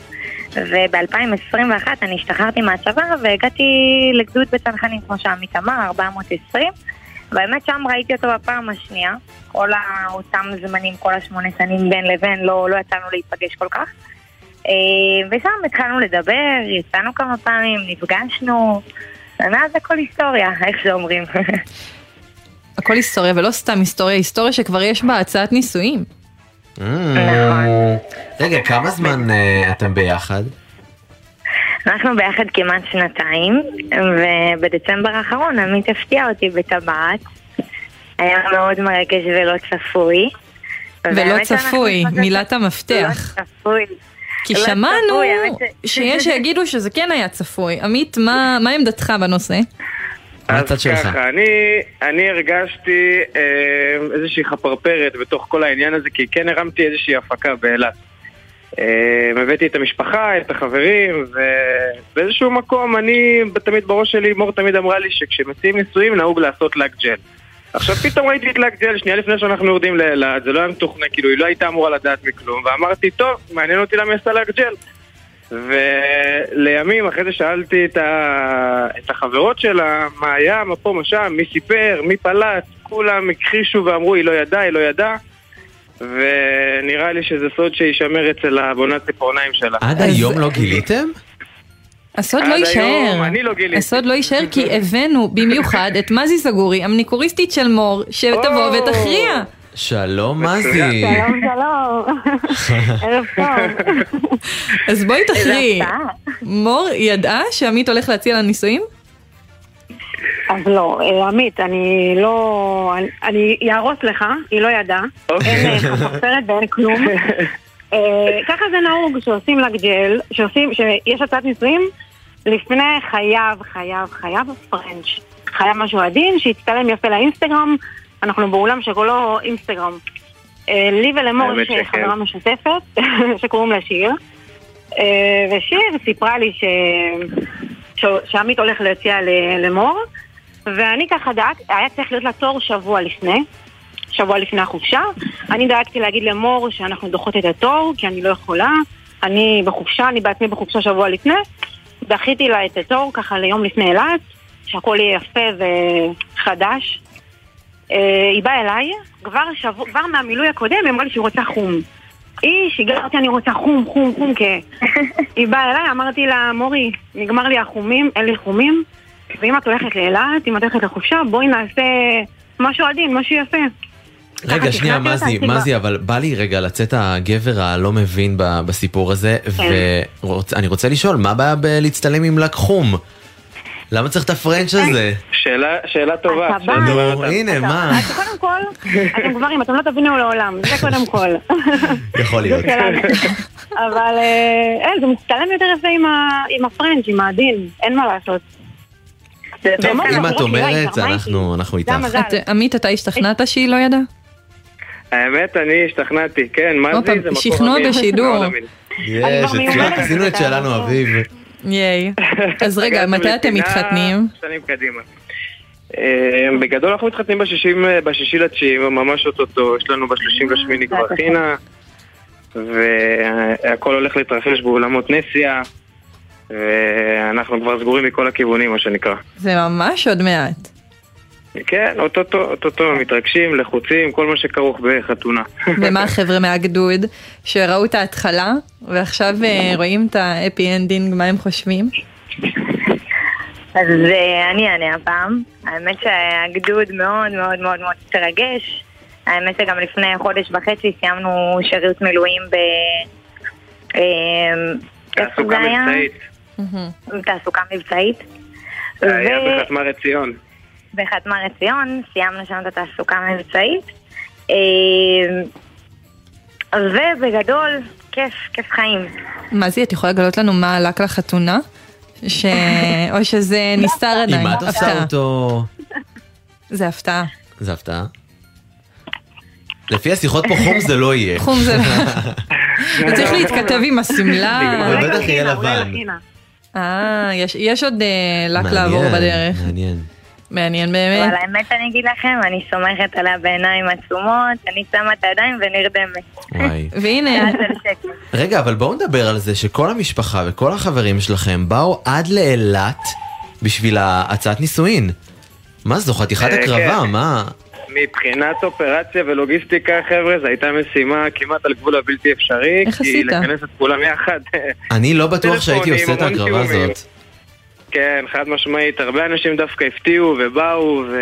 וב-2021 אני השתחררתי מהצבא והגעתי לגדוד בצנחנים, כמו שעמית אמר, 420. והאמת שם ראיתי אותו בפעם השנייה, כל אותם זמנים, כל השמונה שנים בין לבין, לא, לא יצאנו להיפגש כל כך. אה, ושם התחלנו לדבר, יצאנו כמה פעמים, נפגשנו, ומאז הכל היסטוריה, איך שאומרים. הכל היסטוריה, ולא סתם היסטוריה, היסטוריה שכבר יש בה הצעת נישואים. Mm. רגע, כמה זמן אה, אתם ביחד? אנחנו ביחד כמעט שנתיים, ובדצמבר האחרון עמית הפתיע אותי בטבעת. היה מאוד מרגש ולא צפוי. ולא צפוי, מילת המפתח. לא צפוי. כי שמענו שיש שיגידו שזה כן היה צפוי. עמית, מה מה עמדתך בנושא? שלך? ככה, אני, אני הרגשתי אה, איזושהי חפרפרת בתוך כל העניין הזה, כי כן הרמתי איזושהי הפקה באילת. אה, הבאתי את המשפחה, את החברים, ובאיזשהו מקום אני, תמיד בראש שלי, מור תמיד אמרה לי שכשמציעים נישואים נהוג לעשות לק ג'ל. עכשיו פתאום ראיתי את ג'ל, שנייה לפני שאנחנו יורדים לאילת, זה לא היה מתוכנן, כאילו היא לא הייתה אמורה לדעת מכלום, ואמרתי, טוב, מעניין אותי למה היא עשתה ג'ל. ולימים, אחרי זה שאלתי את, ה... את החברות שלה, מה היה, מה פה, מה שם, מי סיפר, מי פלט, כולם הכחישו ואמרו, היא לא ידעה, היא לא ידעה. ונראה לי שזה סוד שישמר אצל הבונת ציפורניים שלה. עד היום לא גיליתם? הסוד לא יישאר. אני לא גיליתי. הסוד לא יישאר כי הבאנו במיוחד את מזי סגורי, המניקוריסטית של מור, שתבוא ותכריע. שלום, מזי. שלום, שלום. ערב טוב. אז בואי תכריעי. מור ידעה שעמית הולך להציע לה נישואים? אז לא, אה, עמית, אני לא... אני- אהרוס לך, היא לא ידעה. אין אה, חפרפרת ואין כלום. אה, ככה זה נהוג, שעושים לק ג'ל, שעושים, שיש הצעת נישואים, לפני חייב, חייב, חייב פרנץ'. חייב משהו עדין, שיצטלם יפה לאינסטגרם, אנחנו באולם שכולו אינסטגרם. אה, לי ולמור יש. חברה משותפת, שקוראים לה שיר. אה, ושיר סיפרה לי ש... ש- שעמית הולך להציע למור, ואני ככה דאגתי, היה צריך להיות לה תור שבוע לפני, שבוע לפני החופשה. אני דאגתי להגיד למור שאנחנו דוחות את התור, כי אני לא יכולה. אני בחופשה, אני בעצמי בחופשה שבוע לפני. דחיתי לה את התור ככה ליום לפני אילת, שהכל יהיה יפה וחדש. אה, היא באה אליי, כבר, שבוע, כבר מהמילוי הקודם היא אמרה לי שהיא רוצה חום. היא שיגעה אותי, אני רוצה חום, חום, חום, כ... היא באה אליי, אמרתי לה, מורי, נגמר לי החומים, אין לי חומים, ואם את הולכת לאילת, אם את הולכת לחופשה, בואי נעשה משהו עדין, משהו יפה. רגע, ככה שנייה, מזי, בה- מזי, אבל בא לי רגע לצאת הגבר הלא מבין בסיפור הזה, כן. ואני רוצה לשאול, מה הבעיה בלהצטלם עם לק חום? למה צריך את הפרנץ' הזה? שאלה, שאלה טובה. אתה בא- שאלה נו. הנה, מה? אז קודם כל, אתם גברים, אתם לא תבינו לעולם, זה קודם כל. יכול להיות. אבל אה, אין, זה מצטלם יותר יפה עם הפרנץ', עם העדין, אין מה לעשות. טוב, אם את אומרת, אנחנו איתך. עמית, אתה השתכנעת שהיא לא ידעה? האמת, אני השתכנעתי, כן, מה זה? זה מקום שכנוע. בשידור. יש, עשינו את שלנו, אביב. ייי. אז רגע, מתי אתם מתחתנים? שנים קדימה. אה, בגדול אנחנו מתחתנים בשישי בשישי לתשיעי, ממש אוטוטו, יש לנו בשלושים לשמיני כבר חינה, והכל הולך להתרחש באולמות נסיה, ואנחנו כבר סגורים מכל הכיוונים, מה שנקרא. זה ממש עוד מעט. כן, אוטוטו, אוטוטו מתרגשים, לחוצים, כל מה שכרוך בחתונה. ומה החבר'ה מהגדוד שראו את ההתחלה ועכשיו אה, רואים את ה happy ending, מה הם חושבים? אז אה, אני אענה הפעם. האמת שהגדוד מאוד מאוד מאוד מאוד התרגש. האמת שגם לפני חודש וחצי סיימנו שירות מילואים ב... אה, תעסוקה? מבצעית. תעסוקה מבצעית. זה היה בחטמ"ר עציון. בחתמר עציון, סיימנו שם את התעסוקה המבצעית. אה, ובגדול, כיף, כיף חיים. מזי, את יכולה לגלות לנו מה עלה לחתונה? ש... או שזה נסתר עדיין? מה את עושה. אותו? זה הפתעה. זה הפתעה. לפי השיחות פה חום זה לא יהיה. חום זה לא. צריך להתכתב עם השמלה. זה בטח יהיה לבן. אה, יש- יש עוד אה, לק לעבור בדרך. מעניין. מעניין באמת. אבל האמת אני אגיד לכם, אני סומכת עליה בעיניים עצומות, אני שמה את הידיים ונרדמת. וואי. והנה, רגע, אבל בואו נדבר על זה שכל המשפחה וכל החברים שלכם באו עד לאילת בשביל ההצעת נישואין. מה זו חתיכת אה, הקרבה, כן. מה? מבחינת אופרציה ולוגיסטיקה, חבר'ה, זו הייתה משימה כמעט על גבול הבלתי אפשרי. איך כי עשית? לכנס את כולם יחד. אני לא בטוח שהייתי עושה את ההקרבה. הזאת. כן, חד משמעית, הרבה אנשים דווקא הפתיעו ובאו ו...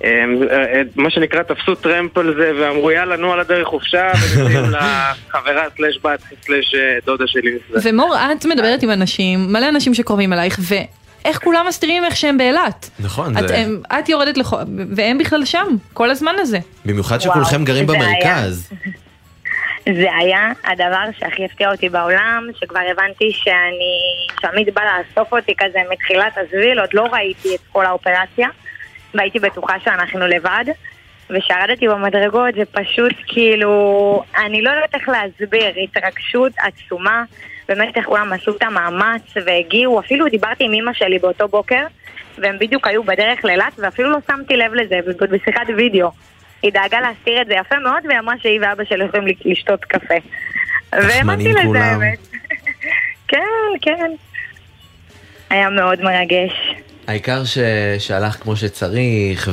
הם, אה, מה שנקרא תפסו טרמפ על זה ואמרו יאללה נו על הדרך חופשה ונותנים לחברה סלש בת סלש אה, דודה שלי. ומור, את מדברת עם אנשים, מלא אנשים שקרובים אלייך, ואיך כולם מסתירים איך שהם באילת? נכון, את, זה... הם, את יורדת לח... והם בכלל שם, כל הזמן הזה. במיוחד וואו, שכולכם גרים זה היה. במרכז. זה היה הדבר שהכי הפתיע אותי בעולם, שכבר הבנתי שאני, שעמית בא לאסוף אותי כזה מתחילת הזביל, עוד לא ראיתי את כל האופרציה, והייתי בטוחה שאנחנו לבד, ושירדתי במדרגות, זה פשוט כאילו, אני לא יודעת איך להסביר, התרגשות עצומה, באמת איך כולם עשו את המאמץ והגיעו, אפילו דיברתי עם אמא שלי באותו בוקר, והם בדיוק היו בדרך לאילת, ואפילו לא שמתי לב לזה, בשיחת וידאו. היא דאגה להסתיר את זה יפה מאוד, והיא אמרה שהיא ואבא שלי יכולים לשתות קפה. והאמנתי לזה. האמת. כן, כן. היה מאוד מרגש. העיקר ש... שהלך כמו שצריך,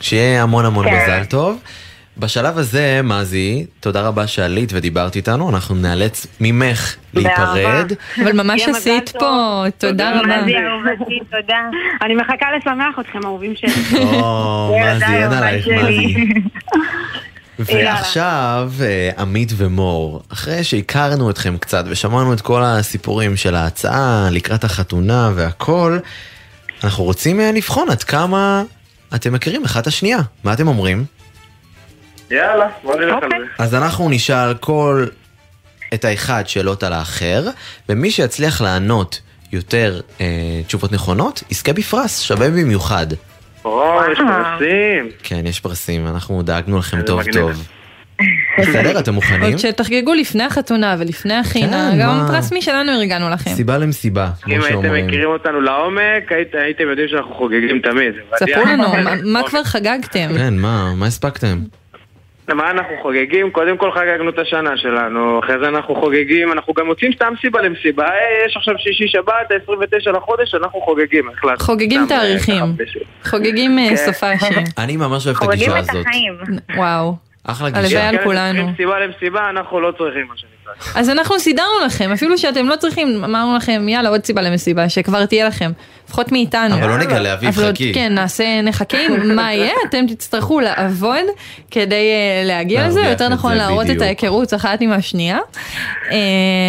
ושיהיה המון המון כן. מזל טוב. בשלב הזה, מזי, תודה רבה שעלית ודיברת איתנו, אנחנו נאלץ ממך להיפרד. אבל ממש עשית. פה, תודה רבה. מזי אהובתי, תודה. אני מחכה לשמח אתכם, אהובים שלי. או, מזי, אין עלייך, מזי. ועכשיו, אה, עמית ומור, אחרי שהכרנו אתכם קצת ושמענו את כל הסיפורים של ההצעה לקראת החתונה והכל, אנחנו רוצים אה, לבחון עד כמה אתם מכירים אחד את השנייה. מה אתם אומרים? יאללה, בוא נלך על זה. אז אנחנו נשאל כל את האחד שאלות על האחר, ומי שיצליח לענות יותר אה, תשובות נכונות, יזכה בפרס שווה במיוחד. או, יש פרסים. כן, יש פרסים, אנחנו דאגנו לכם טוב מגניב. טוב. בסדר, אתם מוכנים? עוד שתחגגו לפני החתונה ולפני החינה, כן, גם מה? פרס משלנו ארגנו לכם. סיבה למסיבה, כמו אם הייתם שאומרים. מכירים אותנו לעומק, היית- הייתם יודעים שאנחנו חוגגים תמיד. ספרו לנו, מה- מה כבר חגגתם? כן, מה, מה הספקתם? מה אנחנו חוגגים? קודם כל חגגנו את השנה שלנו, אחרי זה אנחנו חוגגים, אנחנו גם מוצאים סתם סיבה למסיבה. היי, יש עכשיו שישי שבת, ה-29 לחודש, אנחנו חוגגים. החלטנו. חוגגים אה, תאריכים. בשביל- חוגגים אה, כן. סופאשים. אני ממש אוהב את חוגגים הגישה את הזאת. החיים. וואו. אחלה הלוואי גישה. על כן, כולנו. צריכים סיבה למסיבה, אנחנו לא צריכים מה שנקרא. אז אנחנו סידרנו לכם, אפילו שאתם לא צריכים, אמרנו לכם, יאללה, עוד סיבה למסיבה, שכבר תהיה לכם, לפחות מאיתנו. אבל לא נגלה, אביב, חכי. כן, נעשה, נחכה עם מה יהיה, אתם תצטרכו לעבוד כדי אה, להגיע לזה, יותר נכון זה, להראות את. ההיכרות אחת עם השנייה. אה,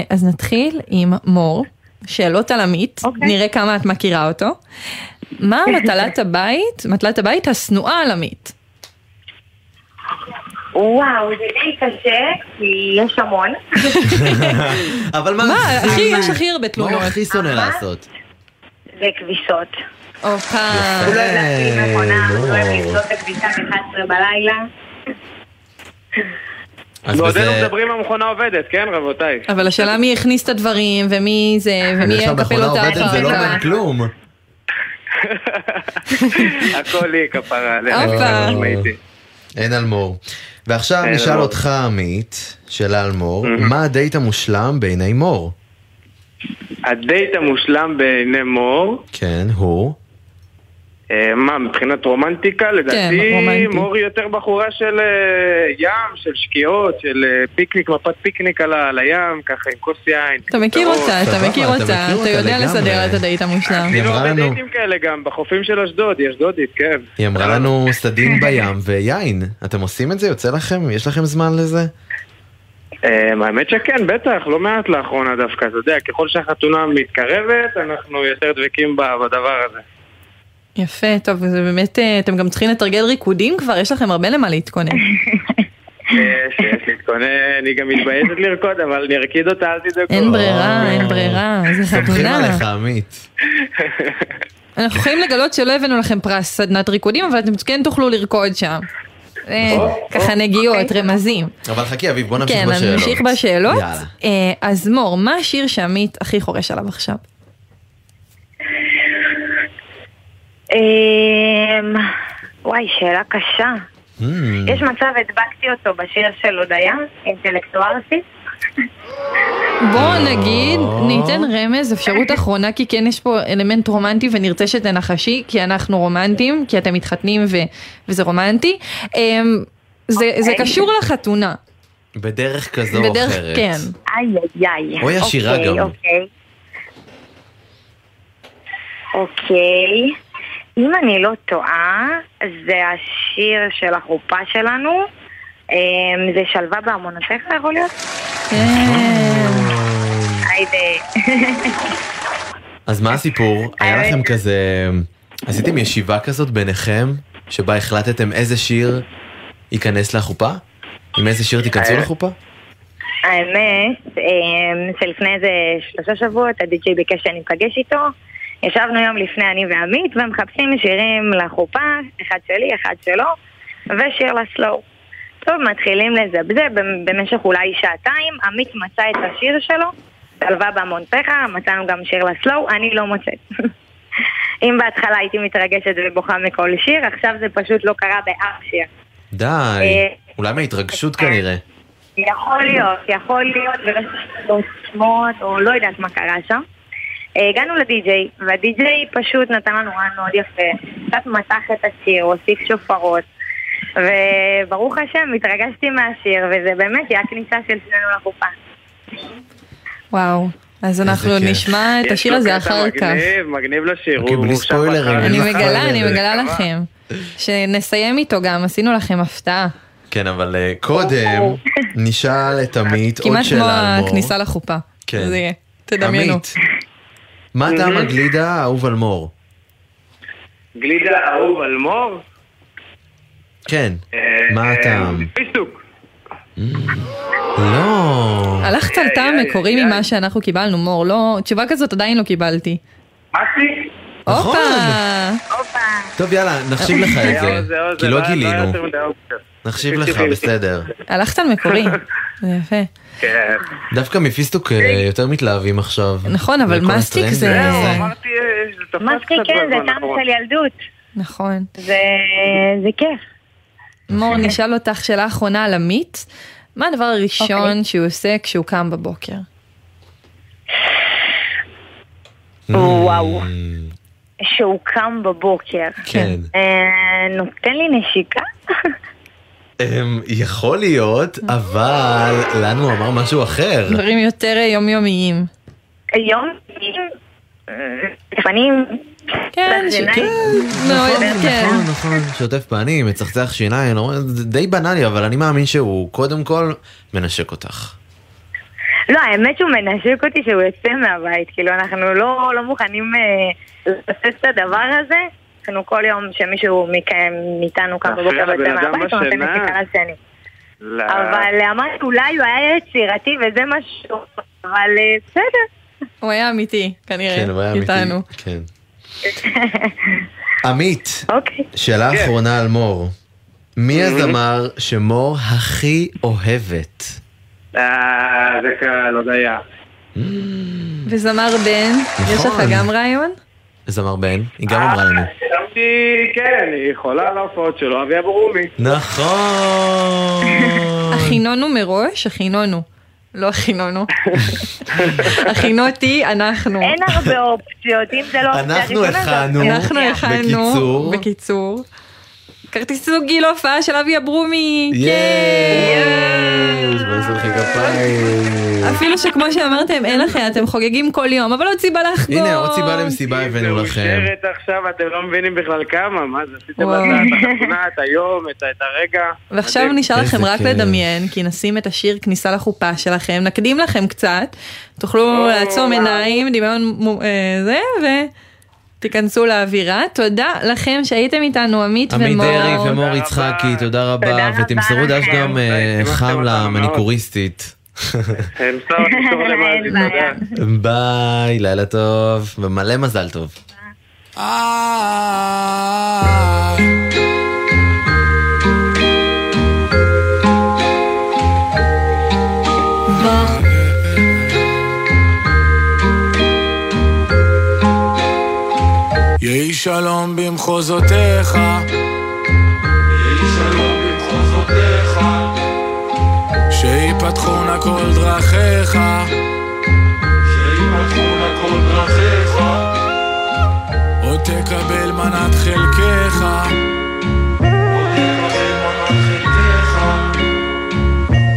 אז נתחיל עם מור, שאלות על עמית, אוקיי. נראה כמה את מכירה אותו. מה מטלת הבית, מטלת הבית השנואה על עמית? וואו, זה די קשה, כי יש המון. אבל מה, מה, הכי, יש הכי הרבה מה תלונות. הוא הכי שונא לעשות? זה כביסות. הופה. הוא לא יודע להפעיל מכונה, הוא לא. לבדוק את הכביסה ב-11 בלילה. בזה... מדברים המכונה עובדת, כן רבותיי? אבל השאלה מי הכניס את הדברים, ומי זה, ומי יקפל שהמכונה אותה עובדת זה לא אחר אומר כך. כלום. הכל היא כפרה. עליה. אין על מור. ועכשיו אין נשאל. אותך, עמית, שאלה על מור, מה הדייט המושלם בעיני מור? הדייט המושלם בעיני מור, כן, הוא. אה, מה, מבחינת רומנטיקה? לדעתי כן, רומנטי. מור היא יותר בחורה של אה, ים, של שקיעות, של אה, פיקניק, מפת פיקניק על על הים, ככה עם כוס יין. אתה מכיר אותה, אתה מכיר אותה, אתה יודע לסדר את הדייט המושלם. עשינו הרבה דייטים כאלה גם, בחופים של אשדוד, היא אשדודית, כן. היא אמרה לנו סדין בים ויין. אתם עושים את זה? יוצא לכם? יש לכם זמן לזה? האמת שכן, בטח, לא מעט לאחרונה דווקא, אתה יודע, ככל שהחתונה מתקרבת, אנחנו יותר דבקים בדבר הזה. יפה, טוב, זה באמת, אה, אתם גם צריכים לתרגל ריקודים כבר, יש לכם הרבה למה להתכונן. יש, יש להתכונן, אני גם מתביישת לרקוד, אבל אני ארקיד אותה, אל תדאגו. אין ברירה, אין ברירה, זה סומכים חתונה. עליך, עמית. אנחנו יכולים לגלות שלא הבאנו לכם פרס סדנת ריקודים, אבל אתם כן תוכלו לרקוד שם. אה, ככה נגיעות, רמזים. אבל חכי, אביב, בוא נמשיך כן, בשאלות. נמשיך בשאלות. אה, אז מור, מה השיר שעמית הכי חורש עליו עכשיו? וואי, שאלה קשה. Hmm. יש מצב הדבקתי אותו בשיר של הודיה, אינטלקטואלסית. בואו נגיד, ניתן רמז, אפשרות אחרונה, כי כן יש פה אלמנט רומנטי ונרצה שתנחשי, כי אנחנו רומנטיים, כי אתם מתחתנים ו- וזה רומנטי. אמ, זה זה אוקיי. קשור לחתונה. בדרך כזו או בדרך, אחרת. כן. איי איי איי. אוי, השירה אוקיי, גם. אוקיי. אוקיי. אם אני לא טועה, זה השיר של החופה שלנו. אמ, זה שלווה בארמונותיך יכול להיות? כן. היידה. אז מה הסיפור? היה לכם כזה... עשיתם ישיבה כזאת ביניכם, שבה החלטתם איזה שיר ייכנס לחופה? עם איזה שיר תיכנסו אה, לחופה? האמת, אמ, שלפני איזה שלושה שבועות הדי-ג'יי ביקש שאני אפגש איתו. ישבנו יום לפני אני ועמית ומחפשים שירים לחופה, אחד שלי, אחד שלו, ושיר לסלואו. טוב, מתחילים לזבזב במ- במשך אולי שעתיים, עמית מצא את השיר שלו, שלווה בהמונתך, מצאנו גם שיר לסלואו, אני לא מוצאת. אם בהתחלה הייתי מתרגשת ובוכה מכל שיר, עכשיו זה פשוט לא קרה באף שיר. די. אה, אולי מההתרגשות כנראה. יכול להיות, יכול להיות, ולא שמות, או לא יודעת מה קרה שם. אה, הגענו לדי-ג'יי, והדי-ג'יי פשוט נתן לנו רעיון מאוד יפה. קצת מתח את השיר, הוסיף שופרות, וברוך השם, התרגשתי מהשיר, וזה באמת היה הכניסה של שנינו לחופה. וואו. אז אנחנו. נשמע את השיר הזה אחר כך. מגניב, מגניב לשיר. אוקיי, הוא- בלי ספוילרים. אני מגלה, אני. מגלה לכם. שנסיים איתו גם, עשינו לכם הפתעה. כן, אבל אה, קודם נשאל את עמית עוד כמעט כמו שאלה על מור. הכניסה לחופה. כן. זה יהיה, תדמיינו. מה טעם הגלידה האהוב על מור? גלידה אהוב על מור? כן, אה, מה הטעם? פיסטוק. לא. הלכת על טעם מקורי ממה שאנחנו קיבלנו, מור, לא, תשובה כזאת עדיין לא קיבלתי. אסי? נכון. הופה! טוב, יאללה, נחשיב לך את זה, כי זה לא היה גילינו. נחשיב לך. בסדר. הלכת על מקורי, זה יפה. כן. דווקא מפיסטוק אה, יותר מתלהבים עכשיו. נכון, אבל מסטיק זה- אה, קצת כן, זה טעם. של ילדות. נכון. זה זה כיף. מור, נשאל אותך שאלה אחרונה על עמית. מה הדבר הראשון שהוא עושה כשהוא קם בבוקר? וואו. שהוא קם בבוקר. כן. אה, נותן לי נשיקה? אמ, יכול להיות, אבל לנו הוא אמר משהו אחר. דברים יותר אה, יומיומיים. היום, אה, לפעמים... כן. מאוד, נכון, כן. נכון, נכון, שוטף פנים, מצחצח שיניים, זה די בנאלי, אבל אני מאמין שהוא קודם כל מנשק אותך. לא, האמת שהוא מנשק אותי שהוא יוצא מהבית, כאילו אנחנו לא, לא מוכנים אה, לבסס את הדבר הזה. אנחנו כל יום שמישהו מכם, מאיתנו קם בבוקר ויוצא אדם מהבית, הוא נותן. נשיקה לשני. לא. אבל אמרתי, אולי הוא היה יצירתי וזה משהו, אבל אה, בסדר. הוא היה אמיתי, כנראה, כן, הוא היה אמיתי. כן. עמית, אוקיי. שאלה כן. אחרונה על מור. מי הזמר שמור הכי אוהבת? אה, זה קל, הודיה. וזמר בן, יש לך נכון. גם רעיון? זמר בן, היא גם אמרה לנו. חשבתי, כן, היא יכולה על ההופעות שלו, אבי אברומי. נכון. הכינונו מראש, הכינונו. לא הכינונו. הכינותי, אנחנו. אין הרבה אופציות, אם זה לא אנחנו הכנו, אנחנו. הכנו, בקיצור. בקיצור. כרטיס זוגי להופעה של אבי אברומי. יש! בואי נעשה לכם כפיים. אפילו שכמו שאמרתם, אין לכם, אתם חוגגים כל יום, אבל עוד סיבה לחגוג. הנה עוד סיבה למסיבה הבאנו לכם. מאושרת עכשיו, אתם לא מבינים בכלל כמה, מה זה, עשיתם. את החתונה, את היום, את הרגע. ועכשיו. נשאר לכם רק. לדמיין, כי נשים את השיר כניסה לחופה שלכם, נקדים לכם קצת, תוכלו לעצום עיניים, דמיון אה, זה, ותיכנסו לאווירה. תודה לכם שהייתם איתנו, עמית עמית ומור. דרעי ומור יצחקי, תודה רבה, ותמסרו לכם. גם אה, חם למניקוריסטית. ביי, לילה טוב, ומלא מזל טוב. יהי שלום במחוזותיך, יהי שלום במחוזותיך, שיפתחו נא כל דרכיך, שיפתחו נא כל דרכיך, עוד תקבל מנת חלקך,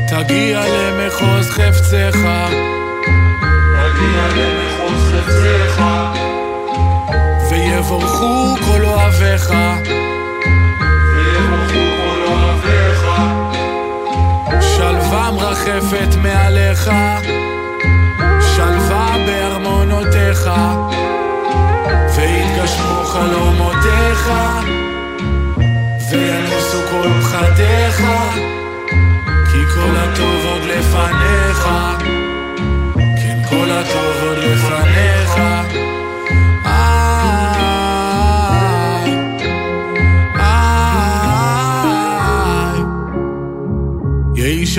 תגיע למחוז חפצך, תגיע למחוז חפצך. ויבורכו כל אוהביך. שלווה מרחפת מעליך. שלווה בארמונותיך. ויתגשמו חלומותיך. וינוסו כל פחדיך. כי כל הטוב עוד לפניך. כן, כל הטוב עוד לפניך.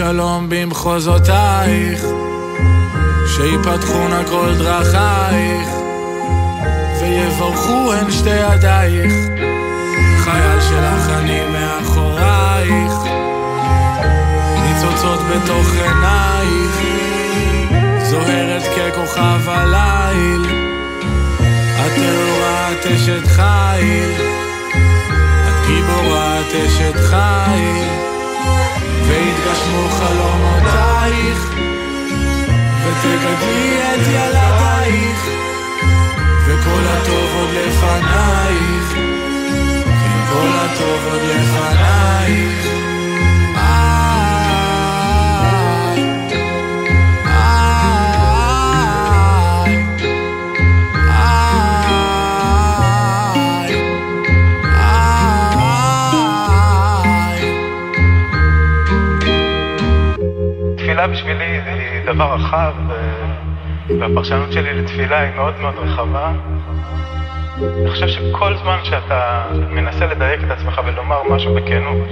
שלום במחוזותייך, שיפתחו נא כל דרכייך, ויברכו הן שתי ידייך, חייל שלך אני מאחורייך, ניצוצות בתוך עינייך, זוהרת ככוכב הליל, את את אשת חיל, את גיבורה את אשת חיל. ויתגשמו חלומותייך, ותגדלי את ילדייך, וכל הטוב עוד לפנייך, כן כל הטוב עוד לפנייך. דבר רחב, ו- והפרשנות שלי לתפילה היא מאוד מאוד רחבה. אני חושב שכל זמן שאתה מנסה לדייק את עצמך ולומר משהו בכנות,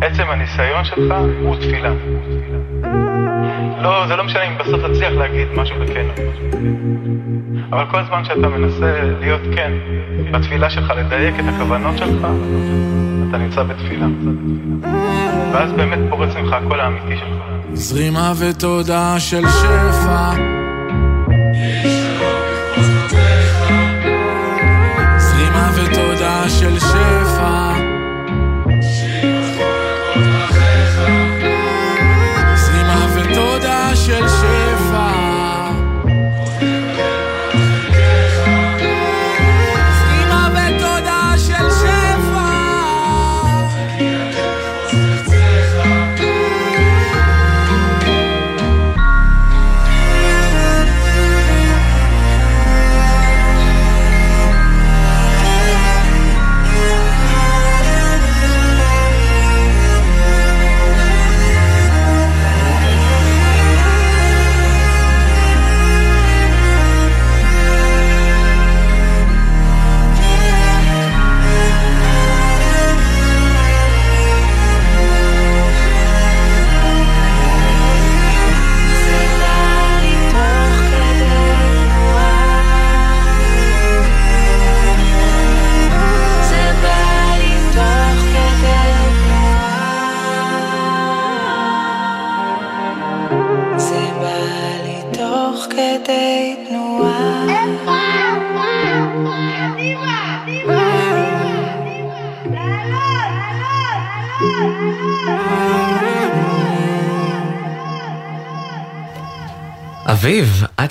עצם הניסיון שלך הוא תפילה. לא, זה לא משנה אם בסוף תצליח להגיד משהו בכנות. אבל כל זמן שאתה מנסה להיות כן בתפילה שלך, לדייק את הכוונות שלך, אתה נמצא בתפילה. ואז באמת פורץ ממך הקול האמיתי שלך. זרימה ותודה של שפע.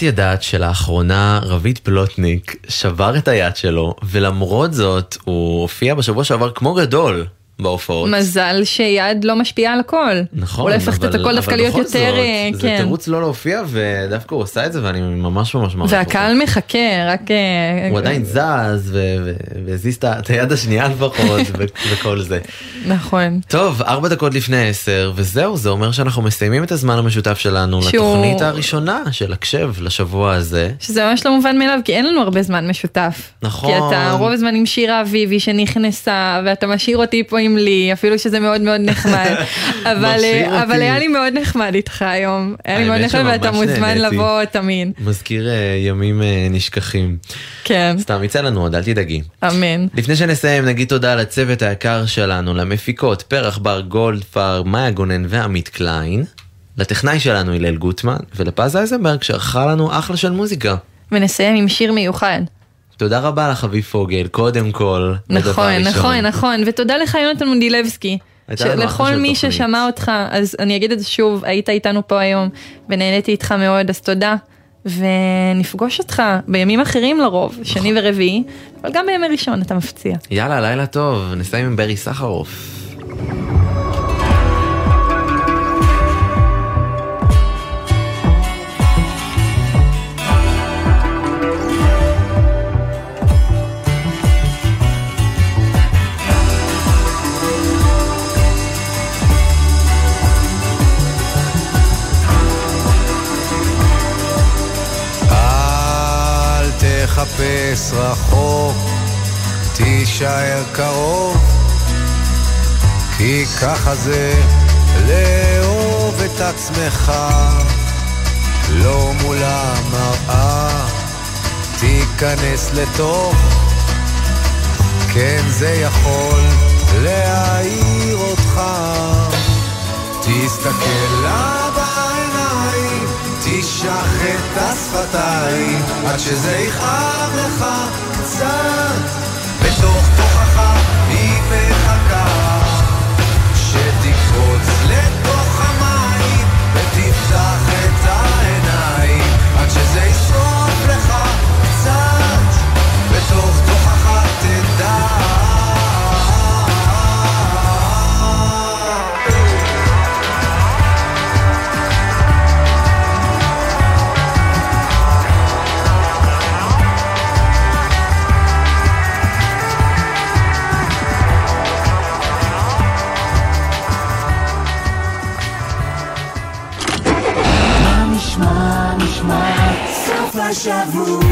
ידעת שלאחרונה רביד פלוטניק שבר את היד שלו, ולמרות זאת הוא הופיע בשבוע שעבר כמו גדול בהופעות. מזל שיד לא משפיעה על הכל. נכון, אולי הופכת את הכל דווקא להיות יותר, זאת, אה, זה כן. תירוץ לא להופיע, ודווקא הוא עשה את זה, ואני ממש ממש מעריך. והקהל מחכה, רק... אה, הוא עדיין זז, והזיז את היד השנייה לפחות, וכל זה. נכון. טוב, ארבע דקות לפני עשר, וזהו, זה אומר שאנחנו מסיימים את הזמן המשותף שלנו שהוא- לתוכנית הראשונה של הקשב לשבוע הזה. שזה ממש לא מובן מאליו, כי אין לנו הרבה זמן משותף. נכון. כי אתה רוב הזמן עם שירה אביבי שנכנסה, ואתה משאיר אותי פה עם לי, אפילו שזה מאוד מאוד נחמד. אבל, אה, אבל. היה לי מאוד נחמד איתך היום. היה לי מאוד נחמד, ואתה מוזמן נהניתי. לבוא תמיד. מזכיר אה, ימים אה, נשכחים. כן, סתם, יצא לנו עוד, אל תדאגי. אמן. לפני שנסיים, נגיד תודה לצוות היקר שלנו, למפיקות פרח בר גולדפר, מאיה גונן ועמית קליין, לטכנאי שלנו הלל גוטמן, ולפז אייזנברג שערכה לנו אחלה של מוזיקה. ונסיים עם שיר מיוחד. תודה רבה לך, אביב פוגל, קודם כל. נכון. נכון, נכון, ותודה לך יונתן מונדילבסקי. לכל מי תוכנית. ששמע אותך, אז אני אגיד את זה שוב, היית איתנו פה היום, ונהניתי איתך מאוד, אז תודה. ונפגוש אותך בימים אחרים לרוב, נכון. שני ורביעי, אבל גם בימי ראשון אתה מפציע. יאללה, לילה טוב, נסיים עם ברי סחרוף. תחפש רחוק, תישאר קרוב, כי ככה זה לאהוב את עצמך, לא מול המראה, תיכנס לתוך, כן זה יכול להעיר אותך, תסתכל בעיניים, תשחט את השפתיים, עד שזה יכאב לך קצת, בתוך תוכך היא מחכה, שתקפוץ לתוך המים, ותפתח את העיניים, עד שזה ישרוף השבוע.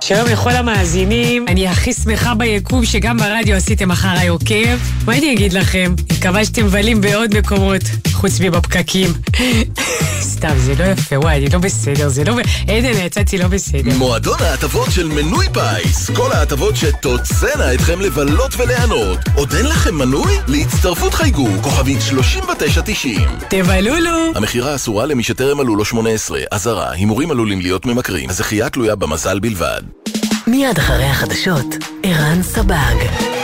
שלום לכל המאזינים, אני הכי שמחה ביקום שגם ברדיו עשיתם אחריי עוקב. מה אני אגיד לכם? מקווה שאתם מבלים בעוד מקומות, חוץ מבפקקים. סתם, זה לא יפה, וואי, אני לא בסדר, זה לא... עדן, יצאתי לא בסדר. מועדון ההטבות של מנוי פיס. כל ההטבות שתוצאנה אתכם לבלות וליהנות. עוד אין לכם מנוי? להצטרפות חייגו, כוכבית 3990. תבלולו! המכירה אסורה למי שטרם מלאו לו 18. אזהרה, הימורים עלולים להיות ממכרים. הזכייה תלויה במזל בלבד. מיד אחרי החדשות, ערן סבג.